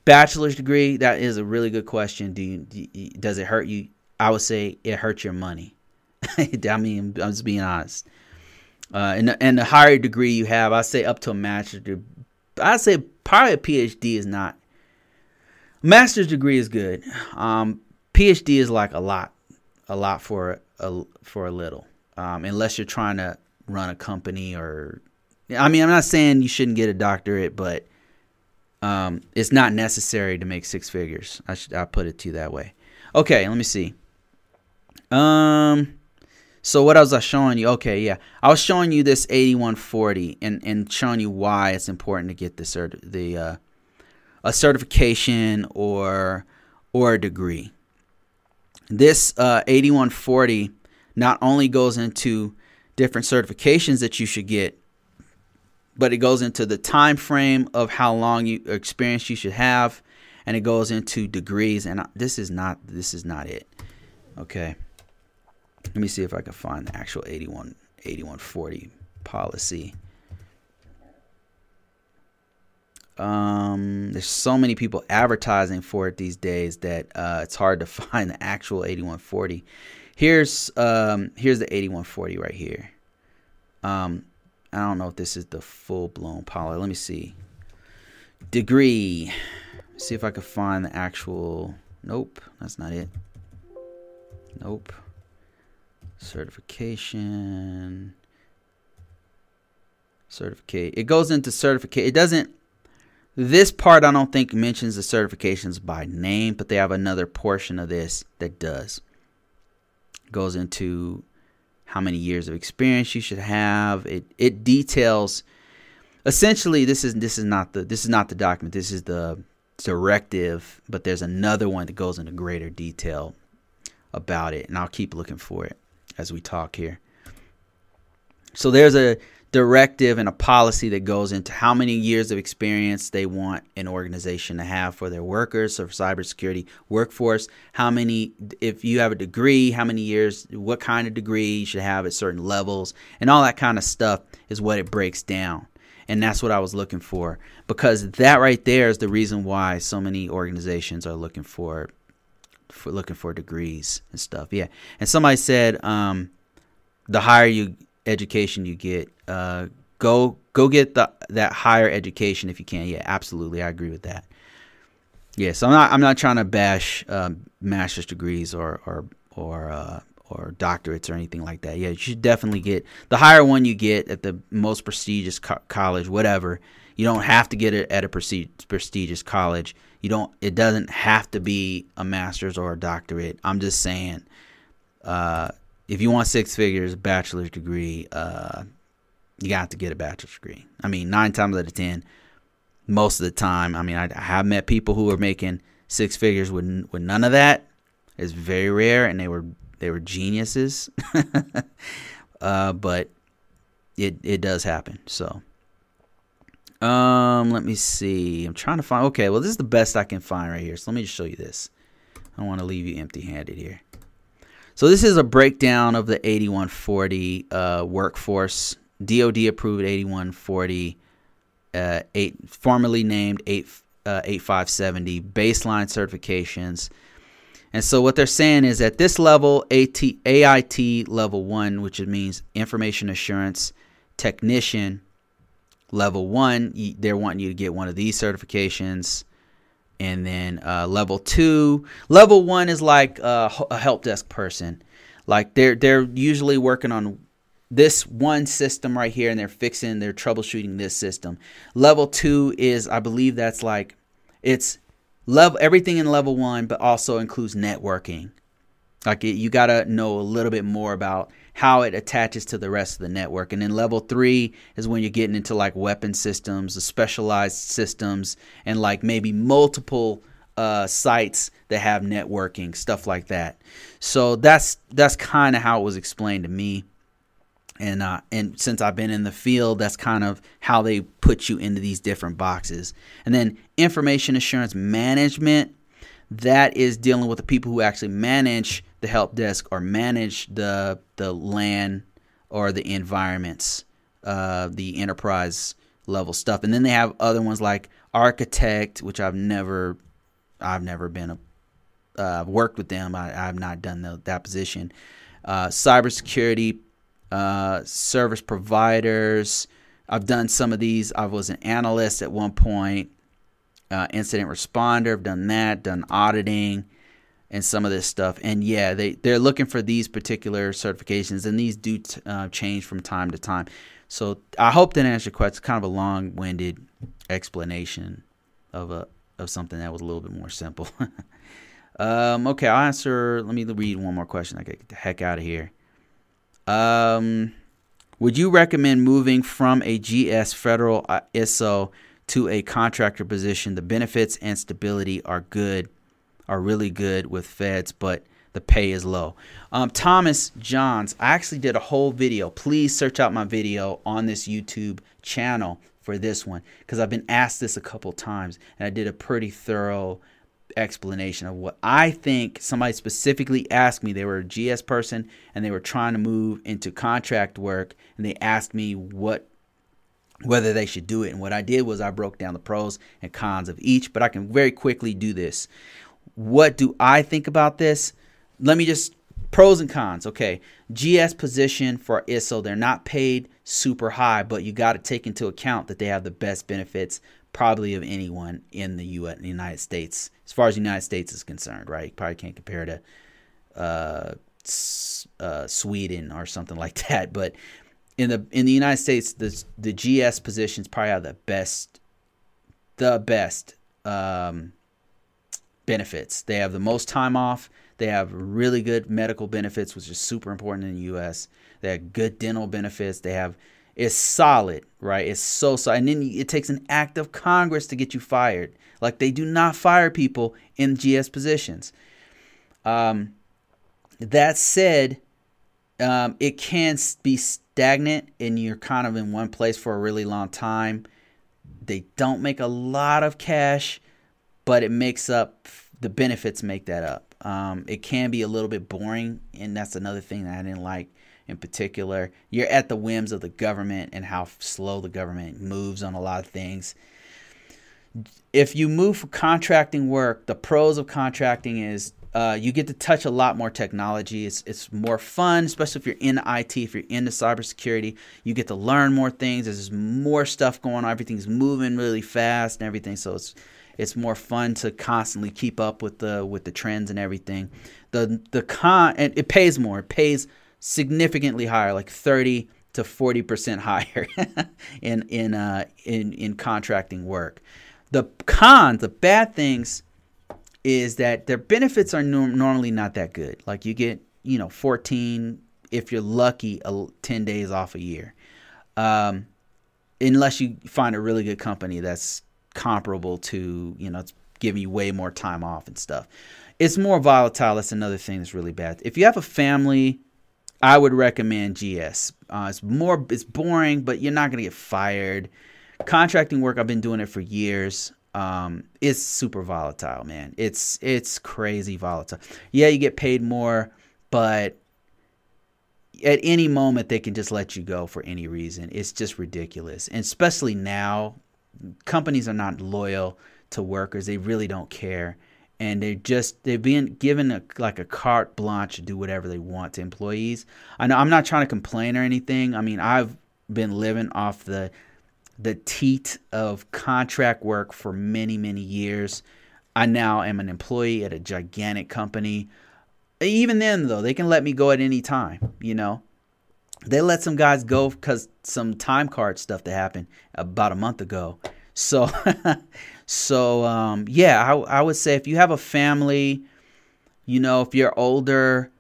bachelor's degree that is a really good question do you, do you, does it hurt you i would say it hurts your money i mean i'm just being honest uh, and, and the higher degree you have i say up to a master's degree i say probably a phd is not master's degree is good um, phd is like a lot a lot for a for a little um, unless you're trying to run a company or i mean i'm not saying you shouldn't get a doctorate but um, it's not necessary to make six figures. I should I put it to you that way. Okay, let me see. Um, so what was I showing you? Okay, yeah, I was showing you this 8140 and and showing you why it's important to get the cert the uh, a certification or or a degree. This uh, 8140 not only goes into different certifications that you should get but it goes into the time frame of how long you experience you should have and it goes into degrees and this is not this is not it okay let me see if i can find the actual 81 8140 policy um there's so many people advertising for it these days that uh, it's hard to find the actual 8140 here's um here's the 8140 right here um I don't know if this is the full blown poly. Let me see. Degree. Let's see if I can find the actual. Nope, that's not it. Nope. Certification. Certificate. It goes into certificate. It doesn't. This part I don't think mentions the certifications by name, but they have another portion of this that does. Goes into how many years of experience you should have. It it details essentially this is this is not the this is not the document. This is the directive, but there's another one that goes into greater detail about it, and I'll keep looking for it as we talk here. So there's a directive and a policy that goes into how many years of experience they want an organization to have for their workers or cybersecurity workforce. How many, if you have a degree, how many years, what kind of degree you should have at certain levels, and all that kind of stuff is what it breaks down. And that's what I was looking for because that right there is the reason why so many organizations are looking for, for looking for degrees and stuff. Yeah. And somebody said, um, the higher you education you get, uh, go go get the that higher education if you can. Yeah, absolutely, I agree with that. Yeah, so I'm not I'm not trying to bash um, master's degrees or or or uh, or doctorates or anything like that. Yeah, you should definitely get the higher one you get at the most prestigious co- college, whatever. You don't have to get it at a prestigious college. You don't. It doesn't have to be a master's or a doctorate. I'm just saying. Uh, if you want six figures, bachelor's degree, uh, you got to get a bachelor's degree. I mean, nine times out of ten, most of the time, I mean, I, I have met people who are making six figures with with none of that. It's very rare, and they were they were geniuses. uh, but it it does happen. So, um, let me see. I'm trying to find. Okay, well, this is the best I can find right here. So let me just show you this. I don't want to leave you empty-handed here. So this is a breakdown of the 8140 uh, workforce. DoD approved 8140, uh, eight formerly named 8 uh, 8570 baseline certifications. And so what they're saying is at this level, AT, AIT level one, which means information assurance technician level one, they're wanting you to get one of these certifications. And then uh, level two level one is like uh, a help desk person. Like they're they're usually working on this one system right here and they're fixing they're troubleshooting this system. Level two is i believe that's like it's level everything in level one but also includes networking. Like it, you got to know a little bit more about how it attaches to the rest of the network. And then level three is when you're getting into like weapon systems, the specialized systems, and like maybe multiple uh, sites that have networking, stuff like that. So that's that's kind of how it was explained to me. And uh, and since I've been in the field, that's kind of how they put you into these different boxes. And then information assurance management, that is dealing with the people who actually manage the help desk or manage the the LAN or the environments, uh, the enterprise level stuff. And then they have other ones like architect, which I've never, I've never been a, uh, worked with them. I, have not done the, that position. Uh, cybersecurity, uh, service providers. I've done some of these. I was an analyst at one point. Uh, incident responder. I've done that. Done auditing and some of this stuff. And yeah, they they're looking for these particular certifications, and these do t- uh, change from time to time. So I hope that answered your question. It's kind of a long-winded explanation of a of something that was a little bit more simple. um, okay, I'll answer. Let me read one more question. I get the heck out of here. Um, would you recommend moving from a GS federal uh, ISO to a contractor position? The benefits and stability are good are really good with feds, but the pay is low. Um, Thomas Johns, I actually did a whole video. Please search out my video on this YouTube channel for this one because I've been asked this a couple times and I did a pretty thorough explanation of what I think somebody specifically asked me. They were a GS person and they were trying to move into contract work and they asked me what whether they should do it. And what I did was I broke down the pros and cons of each, but I can very quickly do this. What do I think about this? Let me just pros and cons. Okay, GS position for ISO, they're not paid super high, but you got to take into account that they have the best benefits probably of anyone in the U.S. the United States, as far as the United States is concerned. Right, you probably can't compare to uh, uh, Sweden or something like that, but in the in the United States, the the GS positions probably have the best, the best um, benefits. They have the most time off. They have really good medical benefits, which is super important in the U.S. They have good dental benefits. They have it's solid, right? It's so solid. And then it takes an act of Congress to get you fired. Like they do not fire people in GS positions. Um, that said, um, it can be stagnant and you're kind of in one place for a really long time. They don't make a lot of cash, but it makes up the benefits make that up. Um, it can be a little bit boring, and that's another thing that I didn't like in particular. You're at the whims of the government and how slow the government moves on a lot of things. If you move for contracting work, the pros of contracting is uh, you get to touch a lot more technology. It's it's more fun, especially if you're in IT, if you're into cybersecurity. You get to learn more things. There's more stuff going on. Everything's moving really fast and everything. So it's it's more fun to constantly keep up with the with the trends and everything. The the con and it pays more. It pays significantly higher, like thirty to forty percent higher in in uh, in in contracting work. The cons, the bad things is that their benefits are norm- normally not that good. Like you get, you know, 14 if you're lucky, 10 days off a year. Um, unless you find a really good company that's comparable to, you know, it's giving you way more time off and stuff. It's more volatile. That's another thing that's really bad. If you have a family, I would recommend GS. Uh, it's more, it's boring, but you're not gonna get fired. Contracting work, I've been doing it for years um, it's super volatile, man. It's it's crazy volatile. Yeah, you get paid more, but at any moment they can just let you go for any reason. It's just ridiculous. And especially now, companies are not loyal to workers. They really don't care. And they just they've been given a, like a carte blanche to do whatever they want to employees. I know I'm not trying to complain or anything. I mean, I've been living off the the teat of contract work for many, many years. I now am an employee at a gigantic company. Even then, though, they can let me go at any time, you know. They let some guys go because some time card stuff that happened about a month ago. So, so um, yeah, I, I would say if you have a family, you know, if you're older,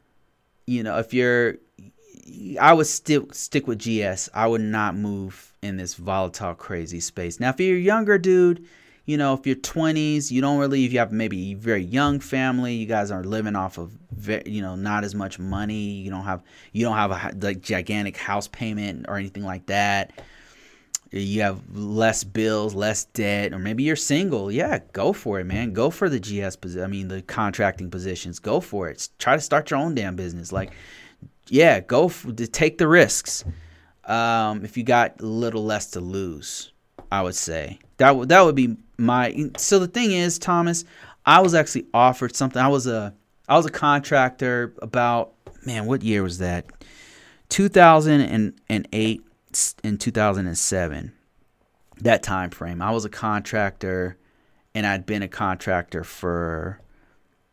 you know, if you're, I would still stick with GS. I would not move in this volatile, crazy space. Now, if you're a younger dude, you know, if you're 20s, you don't really, if you have maybe a very young family, you guys are living off of, very, you know, not as much money. You don't have, you don't have a like gigantic house payment or anything like that. You have less bills, less debt, or maybe you're single. Yeah, go for it, man. Go for the GS position. I mean, the contracting positions. Go for it. Try to start your own damn business. Like, yeah, go for, take the risks um, if you got a little less to lose, I would say that would that would be my. So the thing is, Thomas, I was actually offered something. I was a I was a contractor about man, what year was that? 2008 and 2007. That time frame. I was a contractor, and I'd been a contractor for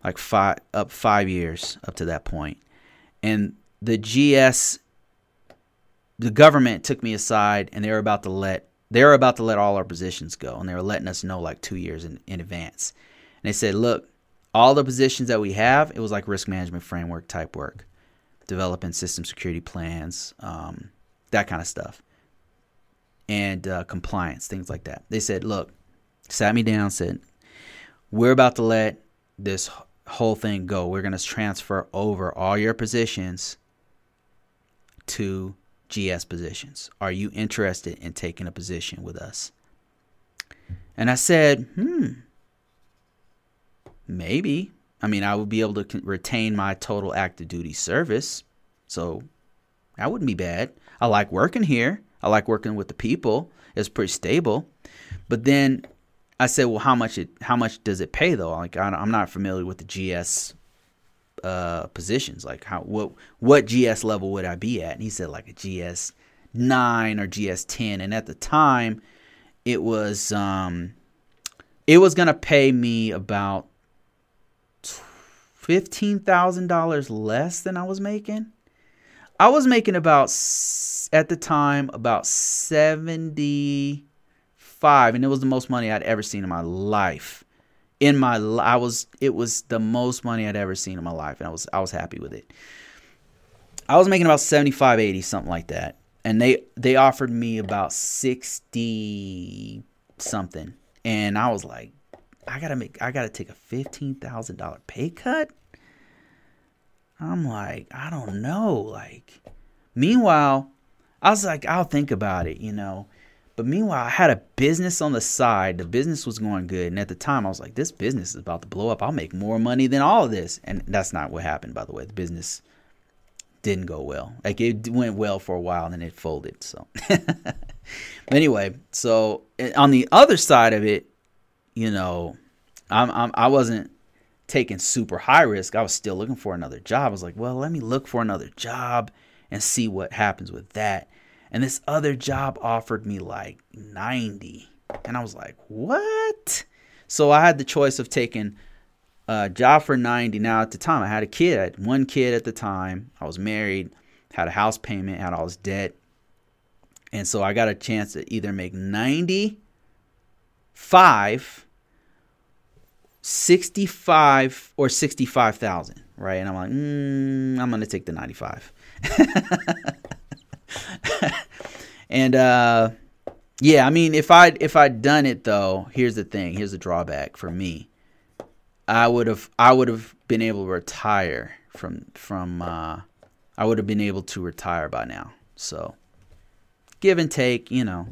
like five up five years up to that point, and the GS the government took me aside and they were about to let they were about to let all our positions go and they were letting us know like two years in, in advance. And they said look all the positions that we have it was like risk management framework type work developing system security plans um, that kind of stuff and uh, compliance things like that. They said look sat me down said we're about to let this whole thing go. We're going to transfer over all your positions to GS positions. Are you interested in taking a position with us? And I said, hmm, maybe. I mean, I would be able to retain my total active duty service. So that wouldn't be bad. I like working here. I like working with the people. It's pretty stable. But then I said, well, how much it how much does it pay though? Like I'm not familiar with the GS uh, positions. Like how what what GS level would I be at? And he said like a GS nine or GS ten. And at the time, it was um, it was gonna pay me about fifteen thousand dollars less than I was making. I was making about at the time about seventy five, and it was the most money I'd ever seen in my life in my I was it was the most money I'd ever seen in my life and I was I was happy with it. I was making about 75 80 something like that. And they they offered me about 60 something. And I was like I got to make I got to take a $15,000 pay cut? I'm like, I don't know. Like, meanwhile, I was like, I'll think about it, you know. But meanwhile, I had a business on the side. The business was going good. And at the time, I was like, this business is about to blow up. I'll make more money than all of this. And that's not what happened, by the way. The business didn't go well. Like, it went well for a while and then it folded. So, anyway, so eh, on the other side of it, you know, I'm, I'm, I wasn't taking super high risk. I was still looking for another job. I was like, well, let me look for another job and see what happens with that. And this other job offered me like 90. And I was like, what? So I had the choice of taking a job for 90. Now, at the time, I had a kid. I had one kid at the time. I was married, had a house payment, had all this debt. And so I got a chance to either make 95 65 or 65,000, right? And I'm like, mm, I'm going to take the 95. and uh yeah, I mean if I if I'd done it though, here's the thing, here's the drawback for me. I would have I would have been able to retire from from uh I would have been able to retire by now. So give and take, you know.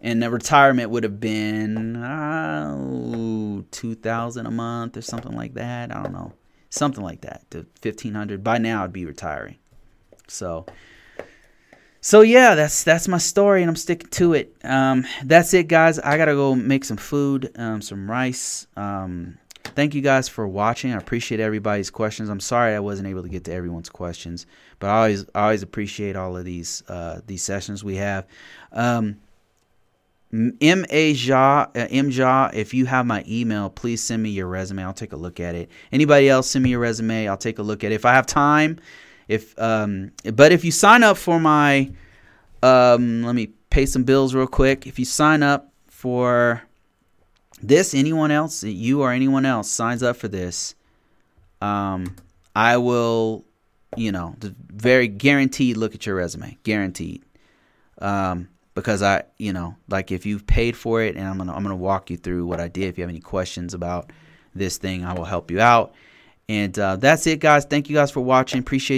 And the retirement would have been uh, two thousand a month or something like that. I don't know, something like that to fifteen hundred. By now, I'd be retiring. So, so yeah, that's that's my story, and I'm sticking to it. Um, that's it, guys. I gotta go make some food, um, some rice. Um, thank you guys for watching. I appreciate everybody's questions. I'm sorry I wasn't able to get to everyone's questions, but I always I always appreciate all of these uh, these sessions we have. Um, M A Ja uh, M Ja. If you have my email, please send me your resume. I'll take a look at it. Anybody else, send me your resume. I'll take a look at it. If I have time, if um, but if you sign up for my, um, let me pay some bills real quick. If you sign up for this, anyone else, you or anyone else signs up for this, um, I will, you know, very guaranteed look at your resume, guaranteed. Um, because I, you know, like if you've paid for it, and I'm gonna I'm gonna walk you through what I did. If you have any questions about this thing, I will help you out. And uh, that's it, guys. Thank you guys for watching. Appreciate.